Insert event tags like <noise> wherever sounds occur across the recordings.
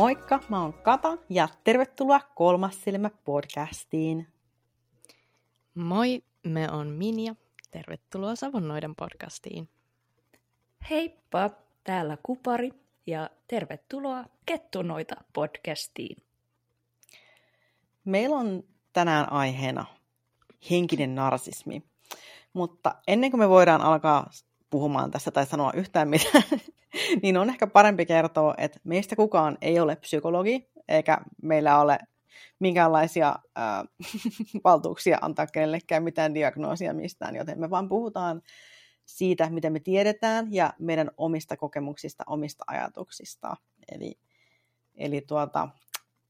Moikka, mä oon Kata ja tervetuloa Kolmas silmä podcastiin. Moi, me on Minja. Tervetuloa Savonnoiden podcastiin. Heippa, täällä Kupari ja tervetuloa Kettunoita podcastiin. Meillä on tänään aiheena henkinen narsismi. Mutta ennen kuin me voidaan alkaa puhumaan tästä tai sanoa yhtään mitään, <laughs> niin on ehkä parempi kertoa, että meistä kukaan ei ole psykologi, eikä meillä ole minkäänlaisia äh, <laughs> valtuuksia antaa kenellekään mitään diagnoosia mistään, joten me vaan puhutaan siitä, mitä me tiedetään ja meidän omista kokemuksista, omista ajatuksista. Eli, eli tuota,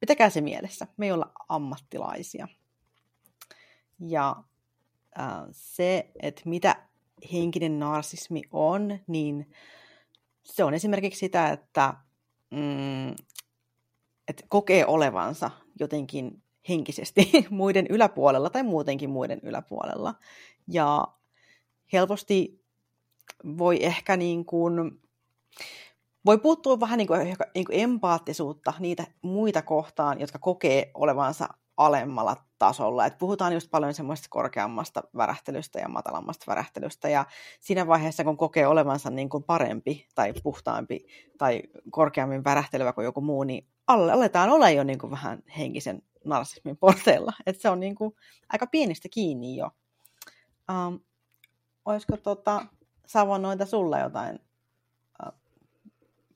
pitäkää se mielessä. Me ei olla ammattilaisia. Ja äh, se, että mitä henkinen narsismi on, niin se on esimerkiksi sitä, että, mm, että kokee olevansa jotenkin henkisesti <laughs> muiden yläpuolella tai muutenkin muiden yläpuolella. Ja helposti voi ehkä niin kuin, voi puuttua vähän niin kuin, niin kuin empaattisuutta niitä muita kohtaan, jotka kokee olevansa alemmalla tasolla. Et puhutaan just paljon semmoista korkeammasta värähtelystä ja matalammasta värähtelystä. Ja siinä vaiheessa, kun kokee olevansa niin kuin parempi tai puhtaampi tai korkeammin värähtelevä kuin joku muu, niin aletaan olla jo niin kuin vähän henkisen narsismin porteilla. Et se on niin kuin aika pienistä kiinni jo. Um, olisiko tota, Savonoita sulla jotain, uh,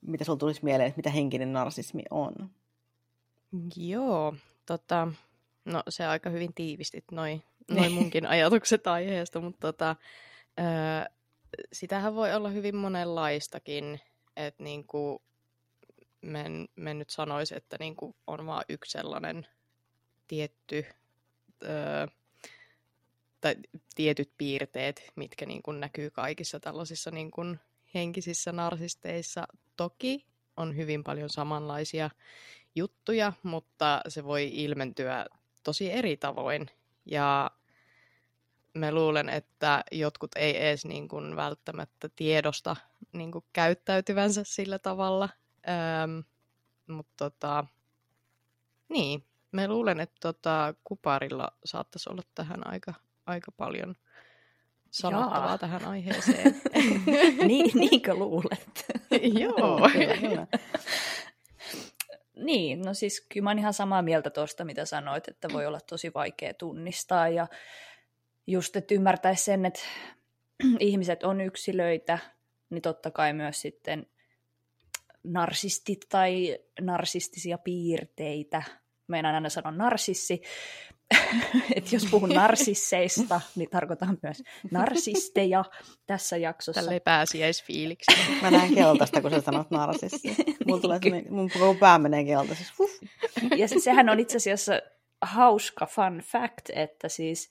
mitä sulla tulisi mieleen, että mitä henkinen narsismi on? Joo, tota, No se aika hyvin tiivistit noin <laughs> noi munkin ajatukset aiheesta, mutta tota, öö, sitähän voi olla hyvin monenlaistakin, että niinku, men, men nyt sanoisi, että niinku on vain yksi sellainen tietty öö, tai tietyt piirteet, mitkä niinku näkyy kaikissa tällaisissa niinku henkisissä narsisteissa. Toki on hyvin paljon samanlaisia juttuja, mutta se voi ilmentyä tosi eri tavoin. Ja mä luulen, että jotkut ei edes niin kuin välttämättä tiedosta niin kuin käyttäytyvänsä sillä tavalla. Ähm, mutta tota, niin, mä luulen, että tota, Kuparilla saattaisi olla tähän aika, aika paljon sanottavaa Jaa. tähän aiheeseen. <laughs> niin, niinkö luulet? <laughs> Joo. Niin, no siis kyllä mä oon ihan samaa mieltä tuosta, mitä sanoit, että voi olla tosi vaikea tunnistaa ja just, että ymmärtäisi sen, että <clears throat> ihmiset on yksilöitä, niin totta kai myös sitten narsistit tai narsistisia piirteitä. Meidän aina sanoa narsissi, <laughs> että jos puhun narsisseista, niin tarkoitan myös narsisteja tässä jaksossa. Tälle pääsiäisfiiliksi. <laughs> Mä näen keltaista, kun sä sanot narsissi. Mulla tulee mun koko pää menee keltaisessa. Ja sehän on itse asiassa hauska fun fact, että siis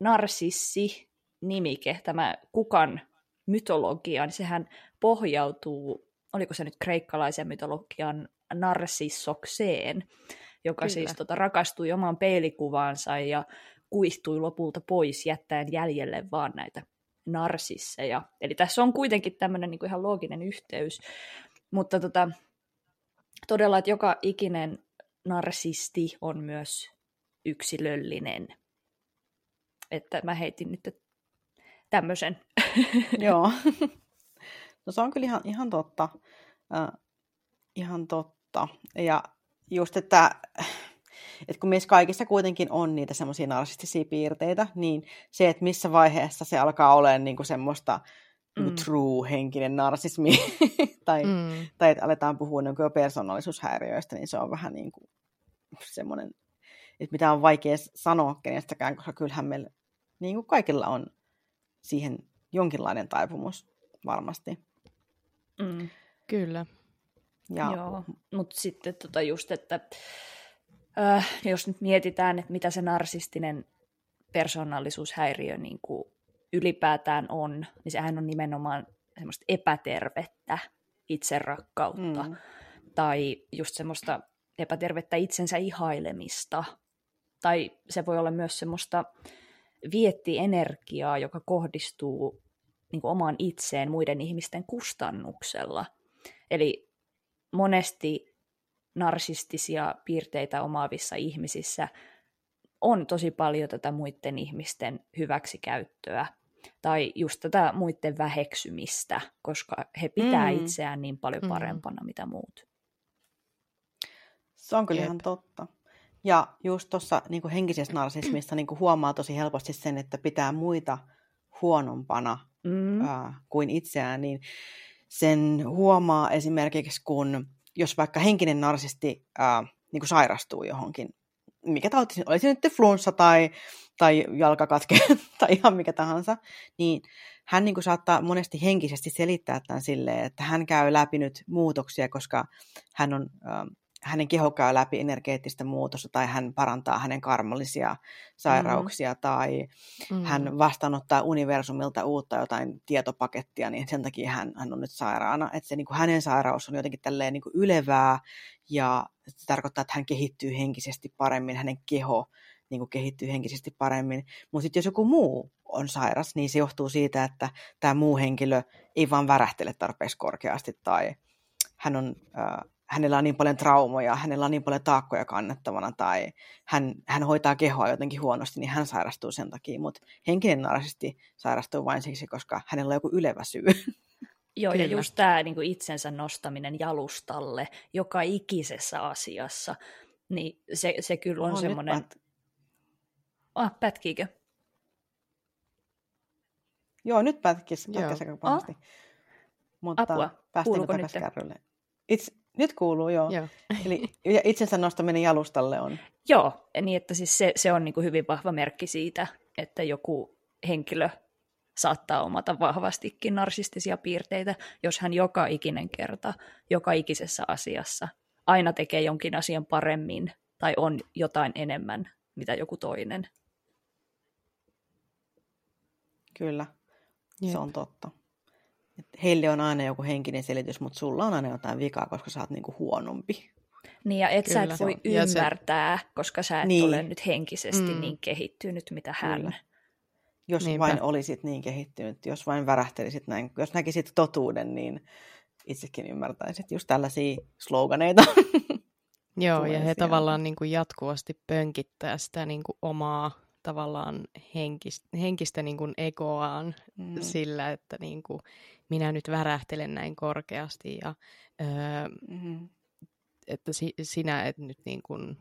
narsissi nimike, tämä kukan mytologia, niin sehän pohjautuu, oliko se nyt kreikkalaisen mytologian narsissokseen, joka Kyllä. siis tota, rakastui omaan peilikuvaansa ja kuihtui lopulta pois jättäen jäljelle vaan näitä narsisseja. Eli tässä on kuitenkin tämmöinen niin ihan looginen yhteys. Mutta tota, todella, että joka ikinen narsisti on myös yksilöllinen. Että mä heitin nyt tämmöisen. <laughs> Joo. <laughs> No se on kyllä ihan, ihan totta. Äh, ihan totta. Ja just, että, että kun meissä kaikissa kuitenkin on niitä semmoisia narsistisia piirteitä, niin se, että missä vaiheessa se alkaa olemaan niin kuin semmoista niin mm. true henkinen narsismi, <laughs> tai, mm. tai että aletaan puhua niin persoonallisuushäiriöistä, niin se on vähän niin kuin semmoinen, että mitä on vaikea sanoa kenestäkään, koska kyllähän meillä niin kuin kaikilla on siihen jonkinlainen taipumus varmasti. Mm. Kyllä. Ja... Joo, mutta sitten tota just, että äh, jos nyt mietitään, että mitä se narsistinen persoonallisuushäiriö niin kuin ylipäätään on, niin sehän on nimenomaan semmoista epätervettä itserakkautta mm. tai just semmoista epätervettä itsensä ihailemista. Tai se voi olla myös semmoista viettienergiaa, joka kohdistuu niin kuin omaan itseen muiden ihmisten kustannuksella. Eli monesti narsistisia piirteitä omaavissa ihmisissä on tosi paljon tätä muiden ihmisten hyväksikäyttöä tai just tätä muiden väheksymistä, koska he pitää mm. itseään niin paljon mm. parempana mm. mitä muut. Se on kyllä Jep. ihan totta. Ja just tuossa niin henkisessä narsismissa niin huomaa tosi helposti sen, että pitää muita huonompana mm. ää, kuin itseään, niin sen huomaa esimerkiksi, kun jos vaikka henkinen narsisti ää, niin sairastuu johonkin, mikä tauti, olisi nyt flunssa tai, tai jalkakatke <laughs> tai ihan mikä tahansa, niin hän niin kuin saattaa monesti henkisesti selittää tämän silleen, että hän käy läpi nyt muutoksia, koska hän on hänen keho käy läpi energeettistä muutosta tai hän parantaa hänen karmallisia sairauksia mm. tai mm. hän vastaanottaa universumilta uutta jotain tietopakettia, niin sen takia hän, hän on nyt sairaana. Että se niin kuin hänen sairaus on jotenkin tälleen niin kuin ylevää ja se tarkoittaa, että hän kehittyy henkisesti paremmin, hänen keho niin kuin kehittyy henkisesti paremmin. Mutta sitten jos joku muu on sairas, niin se johtuu siitä, että tämä muu henkilö ei vaan värähtele tarpeeksi korkeasti tai hän on... Äh, hänellä on niin paljon traumoja, hänellä on niin paljon taakkoja kannettavana tai hän, hän hoitaa kehoa jotenkin huonosti, niin hän sairastuu sen takia. Mutta henkinen narsisti sairastuu vain siksi, koska hänellä on joku ylevä syy. Joo, kyllä. ja just tämä niin itsensä nostaminen jalustalle joka ikisessä asiassa, niin se, se kyllä on, on semmoinen... Pät... Ah, pätkiikö? Joo, nyt pätkis, pätkäs aika pahasti. Oh. Mutta Apua, päästiin takaisin kärrylle. Itse, nyt kuuluu, joo. joo. Eli itsensä nostaminen jalustalle on. Joo, niin että siis se, se on niin kuin hyvin vahva merkki siitä, että joku henkilö saattaa omata vahvastikin narsistisia piirteitä, jos hän joka ikinen kerta, joka ikisessä asiassa aina tekee jonkin asian paremmin tai on jotain enemmän, mitä joku toinen. Kyllä, Jep. se on totta heille on aina joku henkinen selitys, mutta sulla on aina jotain vikaa, koska sä oot niinku huonompi. Niin, ja et Kyllä. sä et voi ja ymmärtää, se... koska sä et niin. ole nyt henkisesti mm. niin kehittynyt, mitä hän. Kyllä. Jos Niinpä. vain olisit niin kehittynyt, jos vain värähtelisit näin, jos näkisit totuuden, niin itsekin ymmärtäisit just tällaisia sloganeita. <laughs> Joo, ja he siellä. tavallaan niin kuin jatkuvasti pönkittää sitä niin kuin omaa tavallaan henkistä, henkistä niin kuin egoaan mm. sillä, että niin kuin minä nyt värähtelen näin korkeasti ja öö, mm-hmm. että si, sinä et nyt niin kuin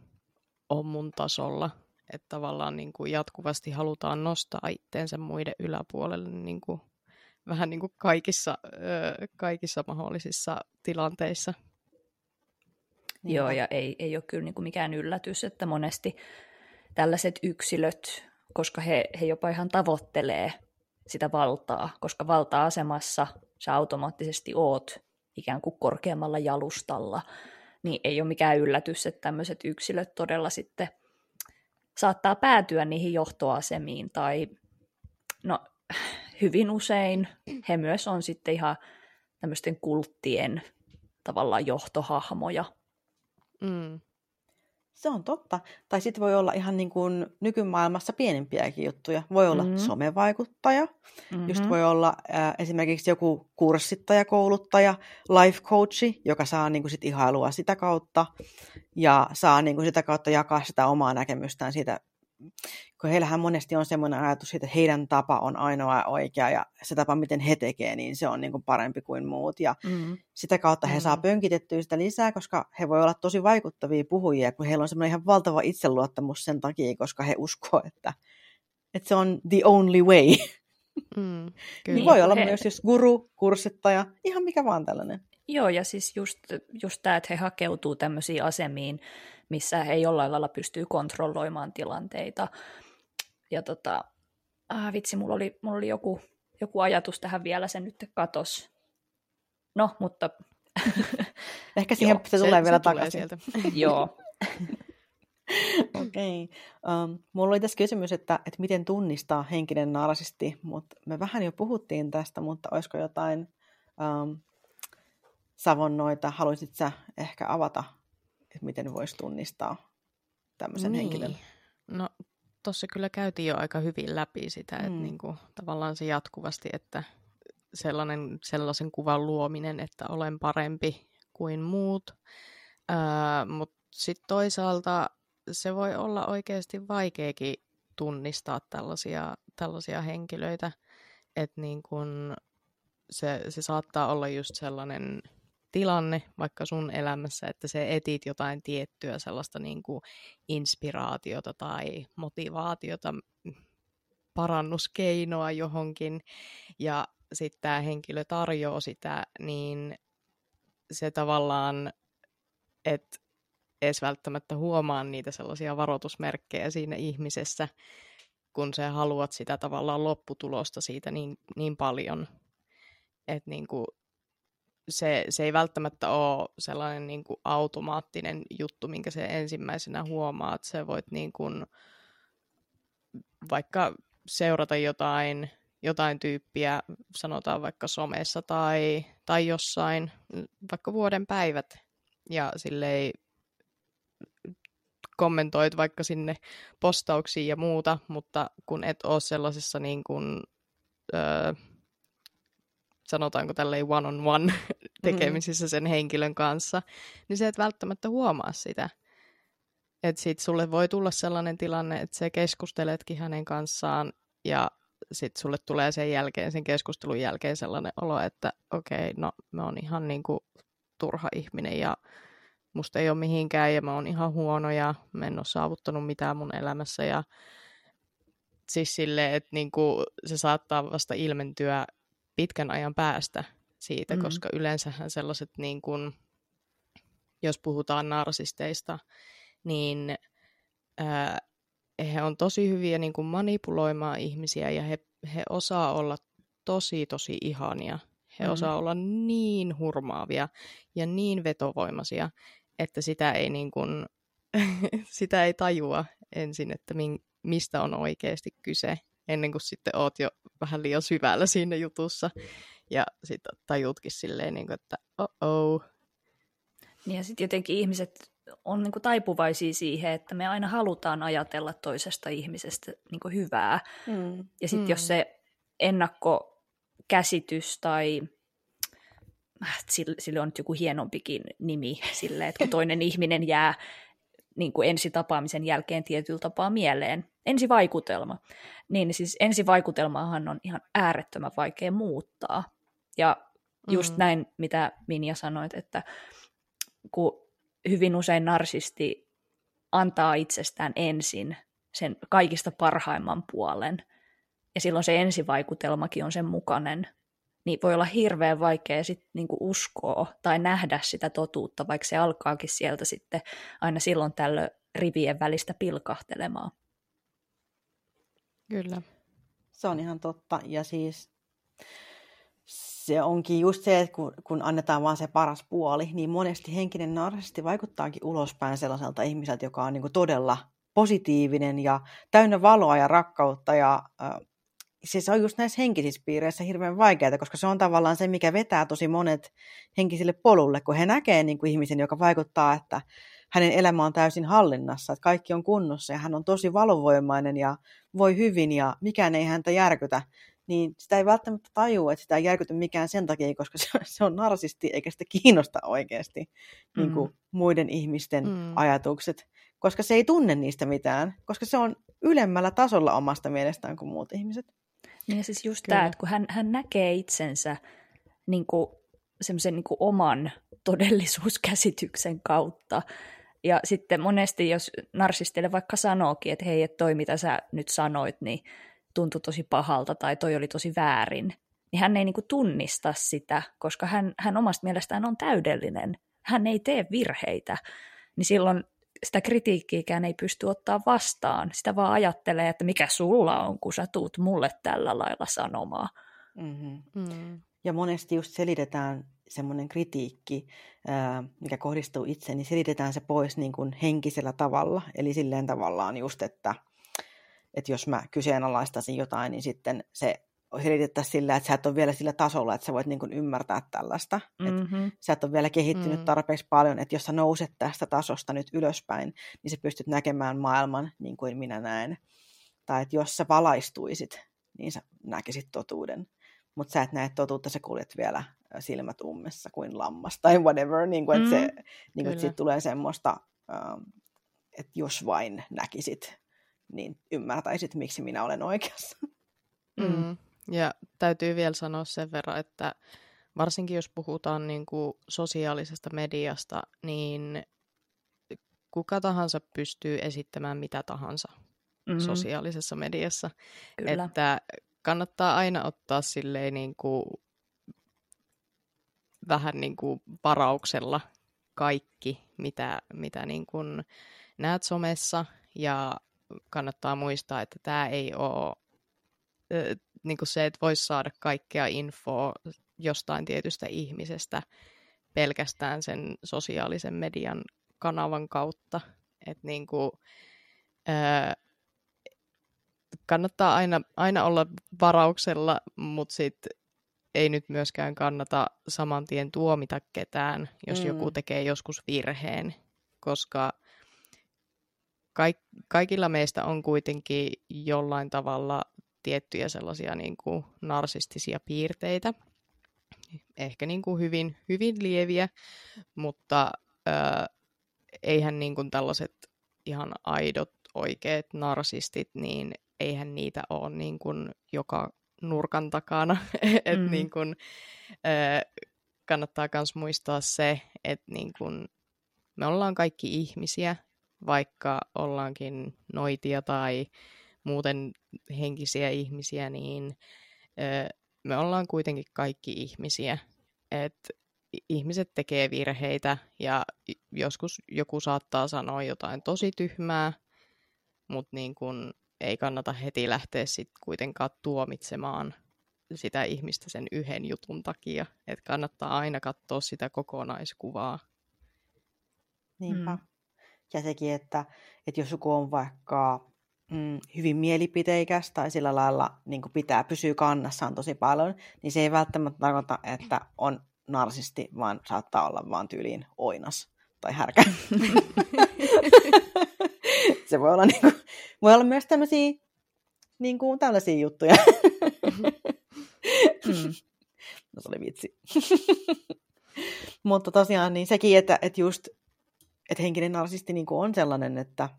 ole mun tasolla. Että tavallaan niin kuin jatkuvasti halutaan nostaa itteensä muiden yläpuolelle niin kuin, vähän niin kuin kaikissa, öö, kaikissa mahdollisissa tilanteissa. Joo, ja ei, ei ole kyllä niin kuin mikään yllätys, että monesti tällaiset yksilöt, koska he, he jopa ihan tavoittelee sitä valtaa, koska valta-asemassa sä automaattisesti oot ikään kuin korkeammalla jalustalla, niin ei ole mikään yllätys, että tämmöiset yksilöt todella sitten saattaa päätyä niihin johtoasemiin tai no hyvin usein he myös on sitten ihan tämmöisten kulttien tavallaan johtohahmoja. Mm. Se on totta. Tai sitten voi olla ihan niin kuin nykymaailmassa pienempiäkin juttuja. Voi olla mm-hmm. somevaikuttaja, mm-hmm. just voi olla äh, esimerkiksi joku kurssittaja, kouluttaja, life coachi, joka saa niin kuin sit ihailua sitä kautta ja saa niin kuin sitä kautta jakaa sitä omaa näkemystään siitä kun heillähän monesti on semmoinen ajatus että heidän tapa on ainoa oikea ja se tapa, miten he tekee, niin se on niin kuin parempi kuin muut. Ja mm. sitä kautta he mm. saa pönkitettyä sitä lisää, koska he voi olla tosi vaikuttavia puhujia, kun heillä on semmoinen ihan valtava itseluottamus sen takia, koska he uskoo, että, että se on the only way. <laughs> Mm, kyllä. niin voi olla he... myös jos guru, kurssittaja, ihan mikä vaan tällainen. Joo, ja siis just, just tämä, että he hakeutuu tämmöisiin asemiin, missä he jollain lailla pystyy kontrolloimaan tilanteita. Ja tota, ah, vitsi, mulla oli, mulla oli joku, joku ajatus tähän vielä, se nyt katos. No, mutta... <laughs> Ehkä siihen Joo, se tulee se, vielä se takaisin. sieltä. <laughs> Joo. Okei. Okay. Um, mulla oli tässä kysymys, että, että miten tunnistaa henkinen narsisti, mutta me vähän jo puhuttiin tästä, mutta olisiko jotain um, savonnoita, haluaisit sä ehkä avata että miten voisi tunnistaa tämmöisen niin. henkilön? No tuossa kyllä käytiin jo aika hyvin läpi sitä, mm. että niinku, tavallaan se jatkuvasti, että sellainen, sellaisen kuvan luominen, että olen parempi kuin muut, Öö, Mutta sitten toisaalta se voi olla oikeasti vaikeakin tunnistaa tällaisia, tällaisia henkilöitä, että niin kun se, se saattaa olla just sellainen tilanne vaikka sun elämässä, että se etit jotain tiettyä sellaista niin kuin inspiraatiota tai motivaatiota, parannuskeinoa johonkin, ja sitten tämä henkilö tarjoaa sitä, niin se tavallaan, että edes välttämättä huomaa niitä sellaisia varoitusmerkkejä siinä ihmisessä, kun sä haluat sitä tavallaan lopputulosta siitä niin, niin paljon, että niin kuin se, se ei välttämättä ole sellainen niin kuin automaattinen juttu, minkä se ensimmäisenä huomaat. Se voit niin kuin, vaikka seurata jotain, jotain tyyppiä, sanotaan vaikka somessa tai, tai jossain, vaikka vuoden päivät, ja silleen kommentoit vaikka sinne postauksiin ja muuta, mutta kun et ole sellaisessa niin kuin, öö, sanotaanko tälleen one-on-one <laughs> tekemisissä sen henkilön kanssa, niin se et välttämättä huomaa sitä. Että sit sulle voi tulla sellainen tilanne, että sä keskusteletkin hänen kanssaan ja sitten sulle tulee sen jälkeen, sen keskustelun jälkeen sellainen olo, että okei, okay, no mä oon ihan niinku turha ihminen ja musta ei ole mihinkään ja mä oon ihan huono ja mä en ole saavuttanut mitään mun elämässä ja siis silleen, että niinku se saattaa vasta ilmentyä pitkän ajan päästä siitä, mm. koska yleensähän sellaiset, niin kun, jos puhutaan narsisteista, niin ää, he on tosi hyviä niin kun manipuloimaan ihmisiä ja he, he osaa olla tosi, tosi ihania. He mm. osaa olla niin hurmaavia ja niin vetovoimaisia, että sitä ei, niin kun, <laughs> sitä ei tajua ensin, että min, mistä on oikeasti kyse ennen kuin sitten oot jo vähän liian syvällä siinä jutussa. Ja sitten tajutkin silleen, niin kuin, että oh-oh. Niin ja sitten jotenkin ihmiset on niin kuin taipuvaisia siihen, että me aina halutaan ajatella toisesta ihmisestä niin kuin hyvää. Mm. Ja sitten mm. jos se ennakkokäsitys tai äh, sille on nyt joku hienompikin nimi sille, että kun toinen <laughs> ihminen jää niin kuin ensitapaamisen jälkeen tietyllä tapaa mieleen. Ensivaikutelma. Niin siis ensivaikutelmaahan on ihan äärettömän vaikea muuttaa. Ja just mm. näin, mitä Minja sanoit, että kun hyvin usein narsisti antaa itsestään ensin sen kaikista parhaimman puolen, ja silloin se ensivaikutelmakin on sen mukainen, niin voi olla hirveän vaikea sit niinku uskoa tai nähdä sitä totuutta, vaikka se alkaakin sieltä sitten aina silloin tällöin rivien välistä pilkahtelemaan. Kyllä. Se on ihan totta. Ja siis se onkin just se, että kun, kun annetaan vaan se paras puoli, niin monesti henkinen narsisti vaikuttaakin ulospäin sellaiselta ihmiseltä, joka on niin kuin todella positiivinen ja täynnä valoa ja rakkautta ja äh, siis on just näissä henkisissä piireissä hirveän vaikeaa, koska se on tavallaan se, mikä vetää tosi monet henkisille polulle, kun he näkee niin kuin ihmisen, joka vaikuttaa, että hänen elämä on täysin hallinnassa, että kaikki on kunnossa ja hän on tosi valovoimainen ja voi hyvin ja mikään ei häntä järkytä, niin sitä ei välttämättä tajua, että sitä ei järkytä mikään sen takia, koska se on narsisti eikä sitä kiinnosta oikeasti mm. niin kuin muiden ihmisten mm. ajatukset, koska se ei tunne niistä mitään, koska se on ylemmällä tasolla omasta mielestään kuin muut ihmiset. Niin siis just tämä, että kun hän, hän näkee itsensä niin kuin, semmoisen niin oman todellisuuskäsityksen kautta, ja sitten monesti, jos narsistille vaikka sanookin, että hei, että toi mitä sä nyt sanoit, niin tuntui tosi pahalta tai toi oli tosi väärin, niin hän ei niin kuin tunnista sitä, koska hän, hän omasta mielestään on täydellinen. Hän ei tee virheitä. Niin silloin sitä kritiikkiäkään ei pysty ottaa vastaan. Sitä vaan ajattelee, että mikä sulla on, kun sä tuut mulle tällä lailla sanomaan. Mm-hmm. Mm. Ja monesti just selitetään semmoinen kritiikki, mikä kohdistuu itseen, niin selitetään se pois niin kuin henkisellä tavalla. Eli silleen tavallaan just, että, että jos mä kyseenalaistaisin jotain, niin sitten se selitettäisiin sillä, että sä et ole vielä sillä tasolla, että sä voit niin kuin ymmärtää tällaista. Mm-hmm. Että sä et ole vielä kehittynyt mm. tarpeeksi paljon, että jos sä nouset tästä tasosta nyt ylöspäin, niin sä pystyt näkemään maailman niin kuin minä näen. Tai että jos sä valaistuisit, niin sä näkisit totuuden. Mutta sä et näe totuutta, sä kuljet vielä silmät ummessa kuin lammas tai whatever, niin kuin, että, Mm, se, niin kuin, että siitä tulee semmoista, ähm, että jos vain näkisit, niin ymmärtäisit, miksi minä olen oikeassa. Mm. Mm. Ja täytyy vielä sanoa sen verran, että varsinkin jos puhutaan niin kuin sosiaalisesta mediasta, niin kuka tahansa pystyy esittämään mitä tahansa Mhm, sosiaalisessa mediassa. Kyllä. Että kannattaa aina ottaa silleen niin kuin vähän niin kuin varauksella kaikki, mitä, mitä niin kuin näet somessa. Ja kannattaa muistaa, että tämä ei ole ö, niin kuin se, että voisi saada kaikkea infoa jostain tietystä ihmisestä pelkästään sen sosiaalisen median kanavan kautta. Että niin kuin, ö, kannattaa aina, aina olla varauksella, mutta sitten ei nyt myöskään kannata saman tien tuomita ketään, jos Mm. joku tekee joskus virheen, koska kaik- kaikilla meistä on kuitenkin jollain tavalla tiettyjä sellaisia niin kuin narsistisia piirteitä, ehkä niin kuin hyvin, hyvin lieviä, mutta ö, eihän niin kuin tällaiset ihan aidot oikeat narsistit, niin eihän niitä ole niin kuin joka nurkan takana. <laughs> Et Mm. niin kuin, ö, kannattaa myös muistaa se, että niin kuin me ollaan kaikki ihmisiä, vaikka ollaankin noitia tai muuten henkisiä ihmisiä, niin ö, me ollaan kuitenkin kaikki ihmisiä. Et i- ihmiset tekee virheitä ja joskus joku saattaa sanoa jotain tosi tyhmää, mutta niin kun ei kannata heti lähteä sit kuitenkaan tuomitsemaan sitä ihmistä sen yhden jutun takia. Et kannattaa aina katsoa sitä kokonaiskuvaa. Niinpä. Mm. Ja sekin, että, että jos joku on vaikka mm, hyvin mielipiteikäs tai sillä lailla niin kuin pitää pysyä kannassaan tosi paljon, niin se ei välttämättä tarkoita, että on narsisti, vaan saattaa olla vaan tyyliin oinas tai härkä. <laughs> se voi olla, <laughs> niin kuin, voi olla myös tämmöisiä niin kuin tällaisia juttuja. Mm. <laughs> No se oli vitsi. <laughs> Mutta tosiaan niin sekin, että, että just että henkinen narsisti niin on sellainen, että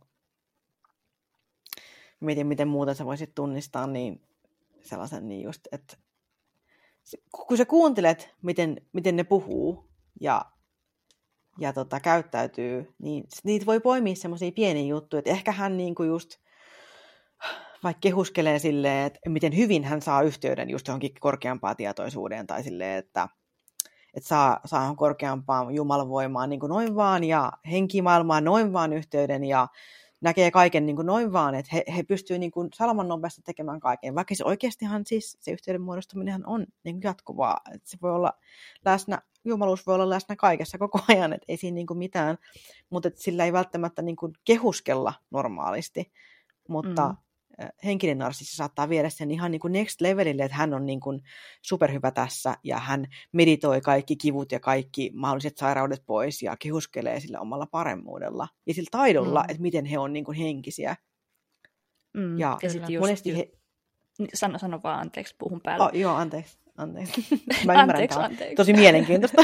mietin, miten muuta sä voisit tunnistaa, niin sellaisen niin just, että kun sä kuuntelet, miten, miten ne puhuu ja, ja tota, käyttäytyy, niin niitä voi poimia semmoisia pieniä juttuja, että ehkä hän niin kuin just vaikka kehuskelee silleen, että miten hyvin hän saa yhteyden just johonkin korkeampaan tietoisuuteen tai silleen, että, että saa, saa korkeampaan Jumalan voimaan niin kuin noin vaan ja henkimaailmaan noin vaan yhteyden ja näkee kaiken niin kuin noin vaan, että he, he pystyvät niin salaman nopeasti tekemään kaiken, vaikka se oikeastihan siis se yhteyden muodostuminenhan on niin kuin jatkuvaa, että se voi olla läsnä, jumaluus voi olla läsnä kaikessa koko ajan, että ei siinä niin kuin mitään, mutta sillä ei välttämättä niin kuin kehuskella normaalisti, mutta Mm. Henkinen narsissi saattaa viedä sen ihan niin kuin next levelille, että hän on niin kuin superhyvä tässä ja hän meditoi kaikki kivut ja kaikki mahdolliset sairaudet pois ja kehuskelee sillä omalla paremmuudella ja sillä taidolla, Mm. että miten he on niin kuin henkisiä. Mm. Ja sitten just, Monesti he... Sano, sano vaan anteeksi, puhun päälle. Oh, joo, anteeksi. anteeksi. <laughs> Mä ymmärrän, anteeksi, anteeksi. tosi mielenkiintoista.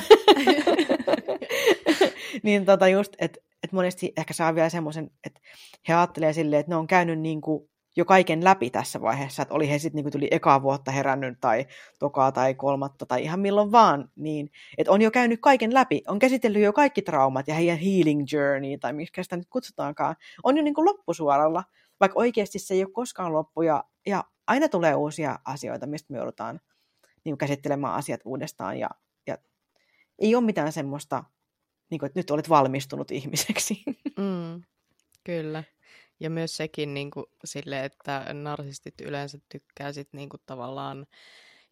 <laughs> niin tota just, että et monesti ehkä saa vielä semmoisen, että he ajattelee silleen, että ne on käynyt niin kuin jo kaiken läpi tässä vaiheessa, että oli he sitten niin tuli ekaa vuotta herännyt tai tokaa tai kolmatta tai ihan milloin vaan, niin että on jo käynyt kaiken läpi, on käsitellyt jo kaikki traumat ja heidän healing journey tai miksi sitä nyt kutsutaankaan, on jo niin loppusuoralla, vaikka oikeasti se ei ole koskaan loppu ja, ja aina tulee uusia asioita, mistä me joudutaan niin käsittelemään asiat uudestaan ja, ja ei ole mitään semmoista, niin kuin, että nyt olet valmistunut ihmiseksi. <laughs> Mm, kyllä. Ja myös sekin niin kuin, sille, että narsistit yleensä tykkää sit, niin kuin, tavallaan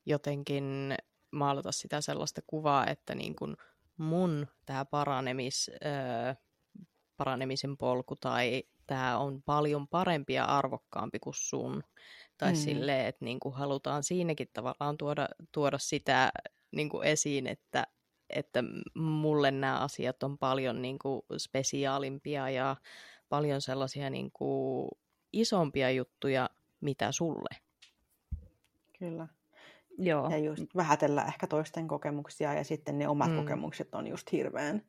jotenkin maalata sitä sellaista kuvaa, että niin kuin, mun tämä paranemis, öö, paranemisen polku tai tämä on paljon parempi ja arvokkaampi kuin sun. Tai Mm. silleen, että niin kuin halutaan siinäkin tavallaan tuoda, tuoda sitä niin kuin esiin, että, että mulle nämä asiat on paljon niin kuin spesiaalimpia ja paljon sellaisia niin kuin isompia juttuja, mitä sulle. Kyllä. Joo. Ja just vähätellä ehkä toisten kokemuksia ja sitten ne omat Mm. kokemukset on just hirveän,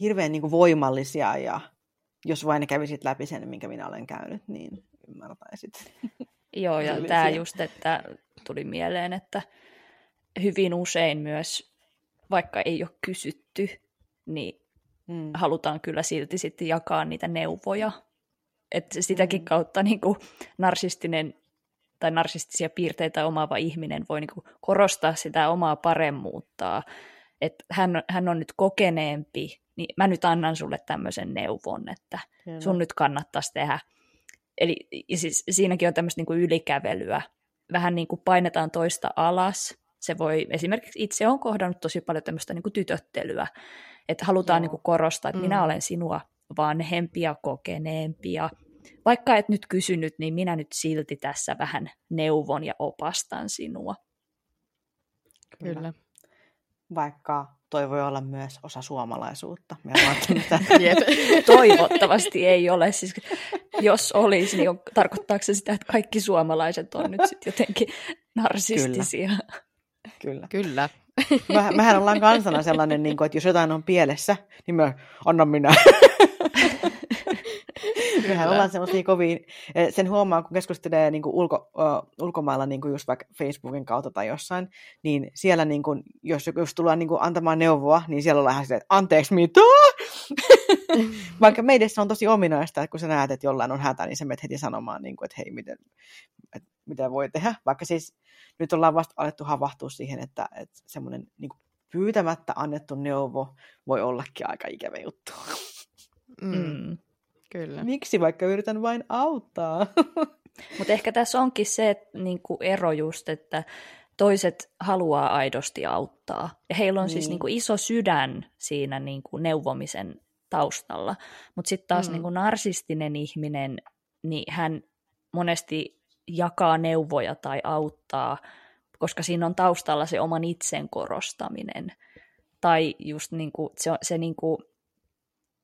hirveän niin kuin voimallisia ja jos vain ne kävisit läpi sen, minkä minä olen käynyt, niin ymmärtäisit. <laughs> Joo, ja tämä just, että tuli mieleen, että hyvin usein myös, vaikka ei ole kysytty, niin Mm. halutaan kyllä silti sitten jakaa niitä neuvoja. Että sitäkin Mm. kautta niin kuin narsistinen tai narsistisia piirteitä omaava ihminen voi niin kuin korostaa sitä omaa paremmuuttaa. Että hän, hän on nyt kokeneempi, niin mä nyt annan sulle tämmöisen neuvon, että Kyllä. sun nyt kannattaisi tehdä. Eli ja siis, siinäkin on tämmöistä niin kuin ylikävelyä. Vähän niin kuin painetaan toista alas. Se voi, esimerkiksi itse on kohdannut tosi paljon tämmöistä niin kuin tytöttelyä, että halutaan niin kuin korostaa, että Mm. minä olen sinua vanhempia, kokeneempia. Vaikka et nyt kysynyt, niin minä nyt silti tässä vähän neuvon ja opastan sinua. Kyllä. Vaikka toi voi olla myös osa suomalaisuutta. <laughs> Jep. <laughs> Toivottavasti ei ole. Siis, jos olisi, niin on, tarkoittaako se sitä, että kaikki suomalaiset on nyt sitten jotenkin narsistisia? Kyllä. Kyllä. Mä, <laughs> mehän ollaan kansana sellainen, niin kuin, että jos jotain on pielessä, niin me anna minä. <laughs> Mehän ollaan semmoisia kovin, eh, sen huomaa, kun keskustelee niin kuin ulko, uh, ulkomailla niin kuin just vaikka Facebookin kautta tai jossain, niin siellä niin kuin, jos jos tullaan niin kuin antamaan neuvoa, niin siellä ollaan ihan silleen, että anteeksi mitä? <laughs> Vaikka meidän se on tosi ominaista, että kun sä näet, että jollain on hätä, niin sä menet heti sanomaan, niin kuin, että hei, miten, että mitä voi tehdä. Vaikka siis nyt ollaan vasta alettu havahtua siihen, että, että semmoinen niin kuin pyytämättä annettu neuvo voi ollakin aika ikävä juttu. Mm, Mm. Kyllä. Miksi vaikka yritän vain auttaa? Mutta ehkä tässä onkin se että, niin kuin ero just, että toiset haluaa aidosti auttaa. Ja heillä on niin. siis Niin. kuin iso sydän siinä niin kuin neuvomisen taustalla. Mutta sitten taas Mm. mm. niin kuin narsistinen ihminen, niin hän monesti jakaa neuvoja tai auttaa, koska siinä on taustalla se oman itsen korostaminen. Tai just niin kuin, se, se niin kuin,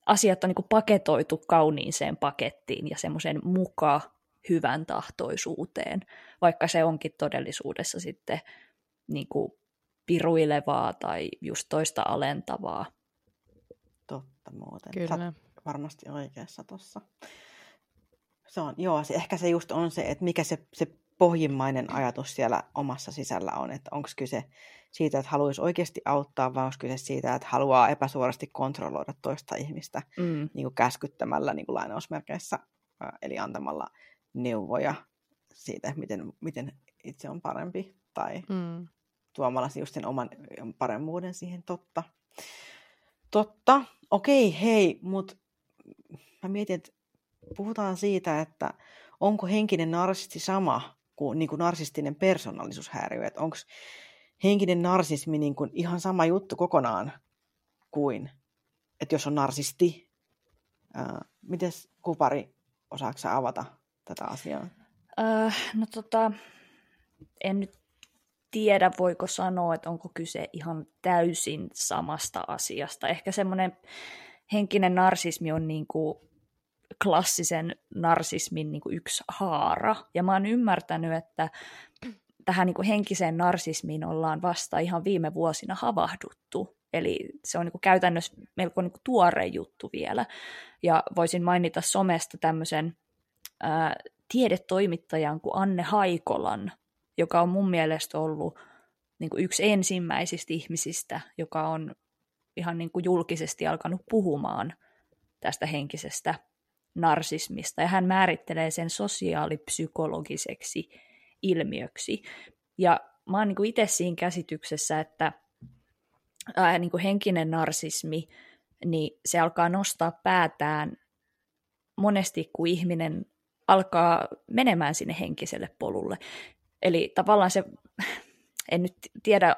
asiat on niin kuin paketoitu kauniiseen pakettiin ja semmoisen muka hyvän tahtoisuuteen, vaikka se onkin todellisuudessa sitten niin kuin piruilevaa tai just toista alentavaa. Totta muuten. Sä Kyllä. oot varmasti oikeassa tuossa. Se on, joo, se, ehkä se just on se, että mikä se, se pohjimmainen ajatus siellä omassa sisällä on, että onko kyse siitä, että haluaisi oikeasti auttaa, vai onko kyse siitä, että haluaa epäsuorasti kontrolloida toista ihmistä Mm. niin kuin käskyttämällä niin kuin lainausmerkeissä, eli antamalla neuvoja siitä, miten, miten itse on parempi, tai Mm. tuomalla just sen oman paremmuuden siihen, totta. Totta, okei, hei, mutta mä mietin, että puhutaan siitä, että onko henkinen narsisti sama kuin, niin kuin narsistinen persoonallisuushäiriö, että onko henkinen narsismi niin kuin ihan sama juttu kokonaan kuin, että jos on narsisti. Ää, mites Kupari, osaako avata tätä asiaa? Äh, no tota, en nyt tiedä, voiko sanoa, että onko kyse ihan täysin samasta asiasta. Ehkä semmoinen henkinen narsismi on niin kuin klassisen narsismin niin kuin yksi haara. Ja mä oon ymmärtänyt, että tähän niin kuin henkiseen narsismiin ollaan vasta ihan viime vuosina havahduttu. Eli se on niin kuin käytännössä melko niin kuin tuore juttu vielä. Ja voisin mainita somesta tämmöisen ää, tiedetoimittajan kuin Anne Haikolan, joka on mun mielestä ollut niin kuin yksi ensimmäisistä ihmisistä, joka on ihan niin kuin julkisesti alkanut puhumaan tästä henkisestä narsismista. Ja hän määrittelee sen sosiaalipsykologiseksi ilmiöksi. Ja mä oon niin itse siinä käsityksessä, että ää, niin kuin henkinen narsismi, niin se alkaa nostaa päätään monesti, kun ihminen alkaa menemään sinne henkiselle polulle. Eli tavallaan se, <laughs> en nyt tiedä,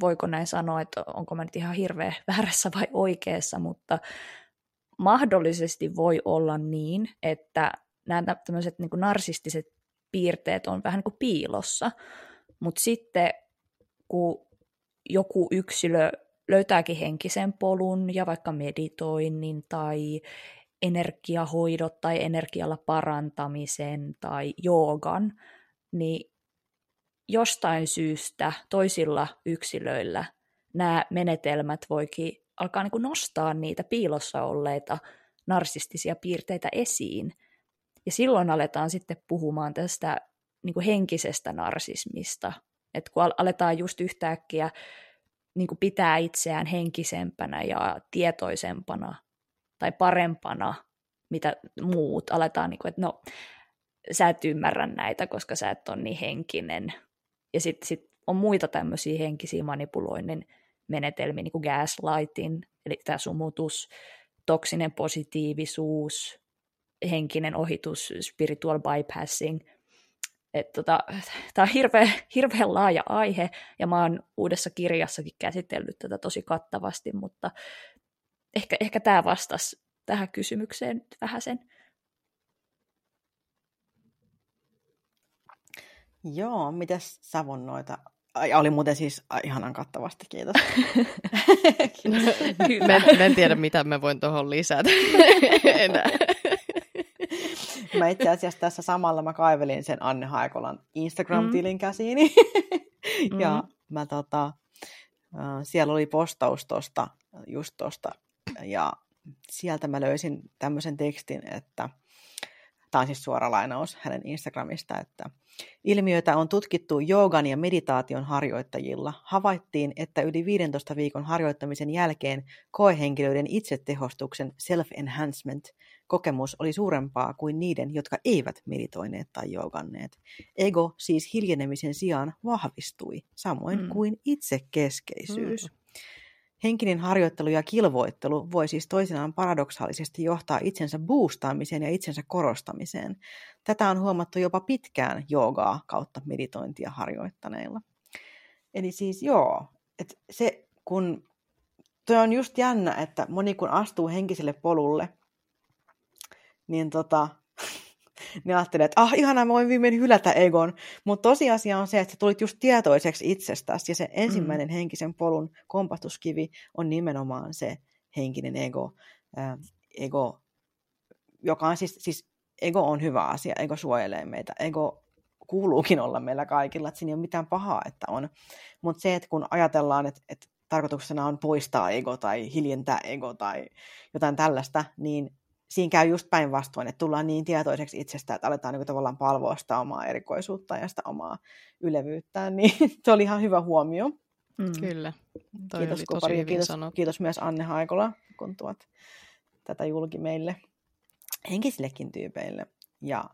voiko näin sanoa, että onko mä nyt ihan hirveän <laughs> väärässä vai oikeassa, mutta mahdollisesti voi olla niin, että nämä tämmöiset niin narsistiset piirteet on vähän niin kuin piilossa, mutta sitten kun joku yksilö löytääkin henkisen polun ja vaikka meditoinnin tai energiahoidot tai energialla parantamisen tai joogan, niin jostain syystä toisilla yksilöillä nämä menetelmät voikin alkaa niin kuin nostaa niitä piilossa olleita narsistisia piirteitä esiin. Ja silloin aletaan sitten puhumaan tästä niin kuin henkisestä narsismista. Että kun aletaan just yhtäkkiä niin kuin pitää itseään henkisempänä ja tietoisempana tai parempana, mitä muut, aletaan, niin kuin, että no, sä et ymmärrä näitä, koska sä et ole niin henkinen. Ja sitten sit on muita tämmöisiä henkisiä manipuloinnin menetelmiä, niin kuin gaslighting, eli tämä sumutus, toksinen positiivisuus, henkinen ohitus, spiritual bypassing. Tota, Tämä on hirveän, hirveän laaja aihe, ja mä oon uudessa kirjassakin käsitellyt tätä tosi kattavasti, mutta ehkä, ehkä tämä vastasi tähän kysymykseen vähän sen. Joo, miten Savon noita Ai, oli muuten siis ihanan kattavasti, kiitos. <laughs> mä, en tiedä, mitä mä voin tuohon lisätä <laughs> enää. mä itse asiassa tässä samalla mä kaivelin sen Anne Haikolan Instagram-tilin mm. käsiini. ja mm. mä tota, siellä oli postaus tosta, just tosta, ja sieltä mä löysin tämmöisen tekstin, että tämä on siis suora lainaus hänen Instagramista, että ilmiöitä on tutkittu joogan ja meditaation harjoittajilla. Havaittiin, että yli 15 viikon harjoittamisen jälkeen koehenkilöiden itsetehostuksen self-enhancement kokemus oli suurempaa kuin niiden, jotka eivät meditoineet tai jooganneet. Ego siis hiljenemisen sijaan vahvistui, samoin mm. kuin itsekeskeisyys. Mm. Henkinen harjoittelu ja kilvoittelu voi siis toisinaan paradoksaalisesti johtaa itsensä boostaamiseen ja itsensä korostamiseen. Tätä on huomattu jopa pitkään joogaa kautta meditointia harjoittaneilla. Eli siis joo, että se kun, toi on just jännä, että moni kun astuu henkiselle polulle, niin tota, niin ajattelee, että ah, ihanaa, mä voin viimein hylätä egon. Mutta tosiasia on se, että sä tulit just tietoiseksi itsestäsi, ja se ensimmäinen mm. henkisen polun kompastuskivi on nimenomaan se henkinen ego, äh, ego joka on siis, siis, ego on hyvä asia, ego suojelee meitä, ego kuuluukin olla meillä kaikilla, että siinä ei ole mitään pahaa, että on. Mutta se, että kun ajatellaan, että, että tarkoituksena on poistaa ego tai hiljentää ego tai jotain tällaista, niin siinä käy just päinvastoin, että tullaan niin tietoiseksi itsestä, että aletaan niin tavallaan palvoa sitä omaa erikoisuutta ja sitä omaa ylevyyttään, niin <laughs> se oli ihan hyvä huomio. Mm. Kyllä, Toi kiitos oli tosi hyvin kiitos, sanottu. kiitos myös Anne Haikola, kun tuot tätä julki meille henkisillekin tyypeille. Ja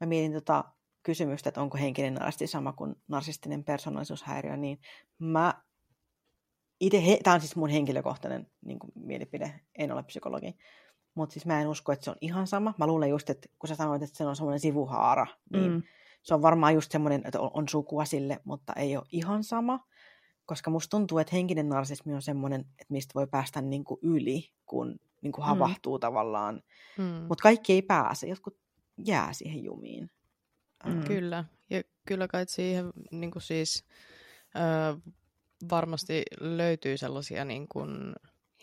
mä mietin tota kysymystä, että onko henkinen narsisti sama kuin narsistinen persoonallisuushäiriö, niin mä itse, tämä on siis mun henkilökohtainen niin mielipide, en ole psykologi, mutta siis mä en usko, että se on ihan sama. Mä luulen just, että kun sä sanoit, että se on semmoinen sivuhaara, niin mm. se on varmaan just semmoinen, että on, sukua sille, mutta ei ole ihan sama. Koska musta tuntuu, että henkinen narsismi on semmoinen, että mistä voi päästä niin kuin yli, kun niin kuin mm. havahtuu mm. tavallaan. Mm. Mutta kaikki ei pääse, jotkut jää siihen jumiin. Mm. Kyllä, ja kyllä kai siihen niin kuin siis, ö, varmasti löytyy sellaisia niin kuin,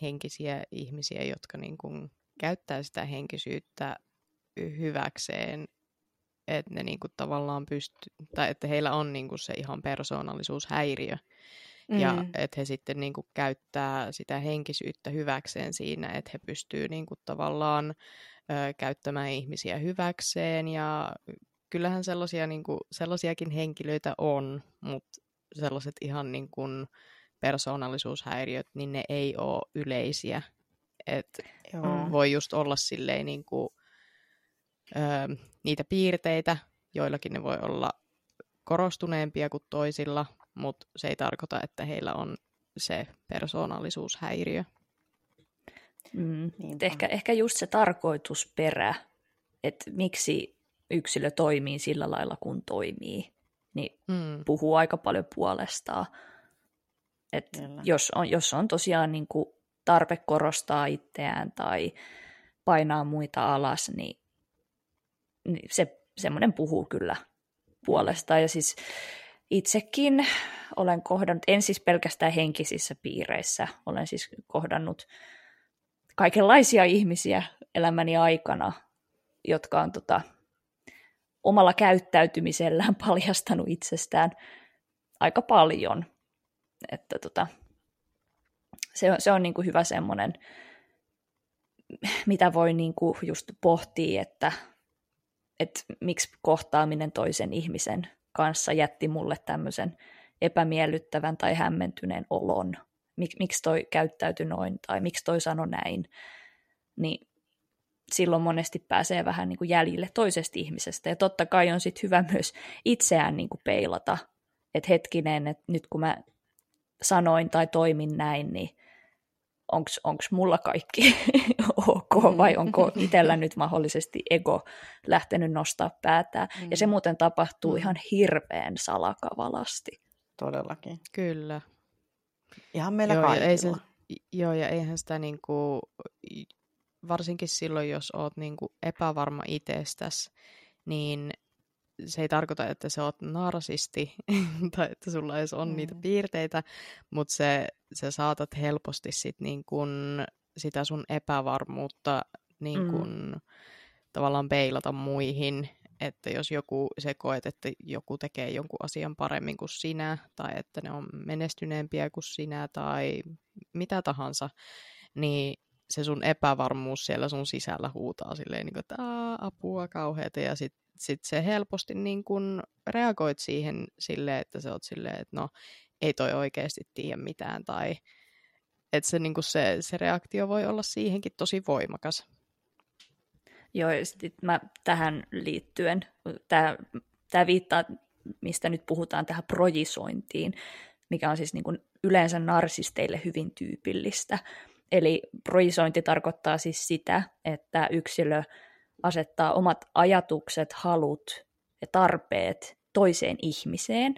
henkisiä ihmisiä, jotka niin kuin, käyttää sitä henkisyyttä hyväkseen, että ne niinku tavallaan pystyy, tai että heillä on niinku se ihan persoonallisuushäiriö. Mm. Ja että he sitten niinku käyttää sitä henkisyyttä hyväkseen siinä, että he pystyy niinku tavallaan ö, käyttämään ihmisiä hyväkseen. Ja kyllähän sellaisia, niinku, sellaisiakin henkilöitä on, mutta sellaiset ihan niinku persoonallisuushäiriöt, niin ne ei ole yleisiä. Et Joo. voi just olla silleen niin kuin, ö, niitä piirteitä, joillakin ne voi olla korostuneempia kuin toisilla, mutta se ei tarkoita, että heillä on se persoonallisuushäiriö. Mm. Ehkä, ehkä just se tarkoitusperä, että miksi yksilö toimii sillä lailla, kun toimii, niin mm. puhuu aika paljon puolestaan. Et jos, on, jos on tosiaan niin kuin tarve korostaa itseään tai painaa muita alas, niin, niin se semmoinen puhuu kyllä puolestaan. Ja siis itsekin olen kohdannut, en siis pelkästään henkisissä piireissä, olen siis kohdannut kaikenlaisia ihmisiä elämäni aikana, jotka on tota, omalla käyttäytymisellään paljastanut itsestään aika paljon. Että tota, se se on niin kuin hyvä semmoinen, mitä voi niin kuin just pohtia, että, että miksi kohtaaminen toisen ihmisen kanssa jätti mulle tämmöisen epämiellyttävän tai hämmentyneen olon. Mik, miksi toi käyttäytyi noin tai miksi toi sanoi näin. Niin silloin monesti pääsee vähän niin kuin jäljille toisesta ihmisestä. Ja totta kai on sitten hyvä myös itseään niin kuin peilata, että hetkinen, että nyt kun mä sanoin tai toimin näin, niin onko mulla kaikki <laughs> ok vai onko itsellä nyt mahdollisesti ego lähtenyt nostaa päätään. Mm. Ja se mm. muuten tapahtuu mm. ihan hirveän salakavalasti. Todellakin. Kyllä. Ihan meillä joo, kaikilla. Ja ei se, joo, ja eihän sitä niinku, varsinkin silloin, jos oot niinku epävarma itsestäsi, niin se ei tarkoita, että sä oot narsisti <laughs> tai että sulla edes on mm. niitä piirteitä, mutta se, sä saatat helposti sit niin kun sitä sun epävarmuutta niin mm. kun, mm. tavallaan peilata muihin. Että jos joku, se koet, että joku tekee jonkun asian paremmin kuin sinä, tai että ne on menestyneempiä kuin sinä, tai mitä tahansa, niin se sun epävarmuus siellä sun sisällä huutaa silleen, niin kuin, että apua kauheata, ja sitten sit se helposti niin kun reagoit siihen silleen, että se oot silleen, että no ei toi oikeasti tiedä mitään, tai että se, niin se, se reaktio voi olla siihenkin tosi voimakas. Joo, ja sitten mä tähän liittyen, tämä viittaa, mistä nyt puhutaan, tähän projisointiin, mikä on siis niin kuin yleensä narsisteille hyvin tyypillistä. Eli projisointi tarkoittaa siis sitä, että yksilö asettaa omat ajatukset, halut ja tarpeet toiseen ihmiseen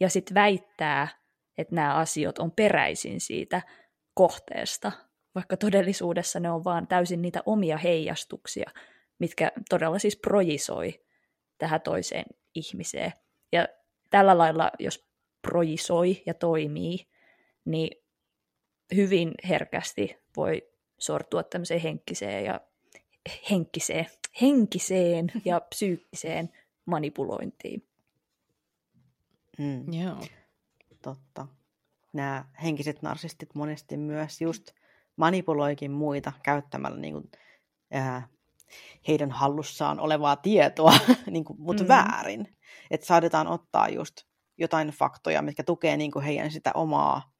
ja sitten väittää, että nämä asiat on peräisin siitä kohteesta, vaikka todellisuudessa ne on vaan täysin niitä omia heijastuksia, mitkä todella siis projisoi tähän toiseen ihmiseen. Ja tällä lailla, jos projisoi ja toimii, niin hyvin herkästi voi sortua tämmöiseen henkiseen ja henkiseen, henkiseen ja <laughs> psyykkiseen manipulointiin. Mm. Joo. Totta. Nämä henkiset narsistit monesti myös just manipuloikin muita käyttämällä niin kuin, ää, heidän hallussaan olevaa tietoa, <laughs> niin kuin, mutta mm. väärin. Että saadetaan ottaa just jotain faktoja, mitkä tukee niin kuin heidän sitä omaa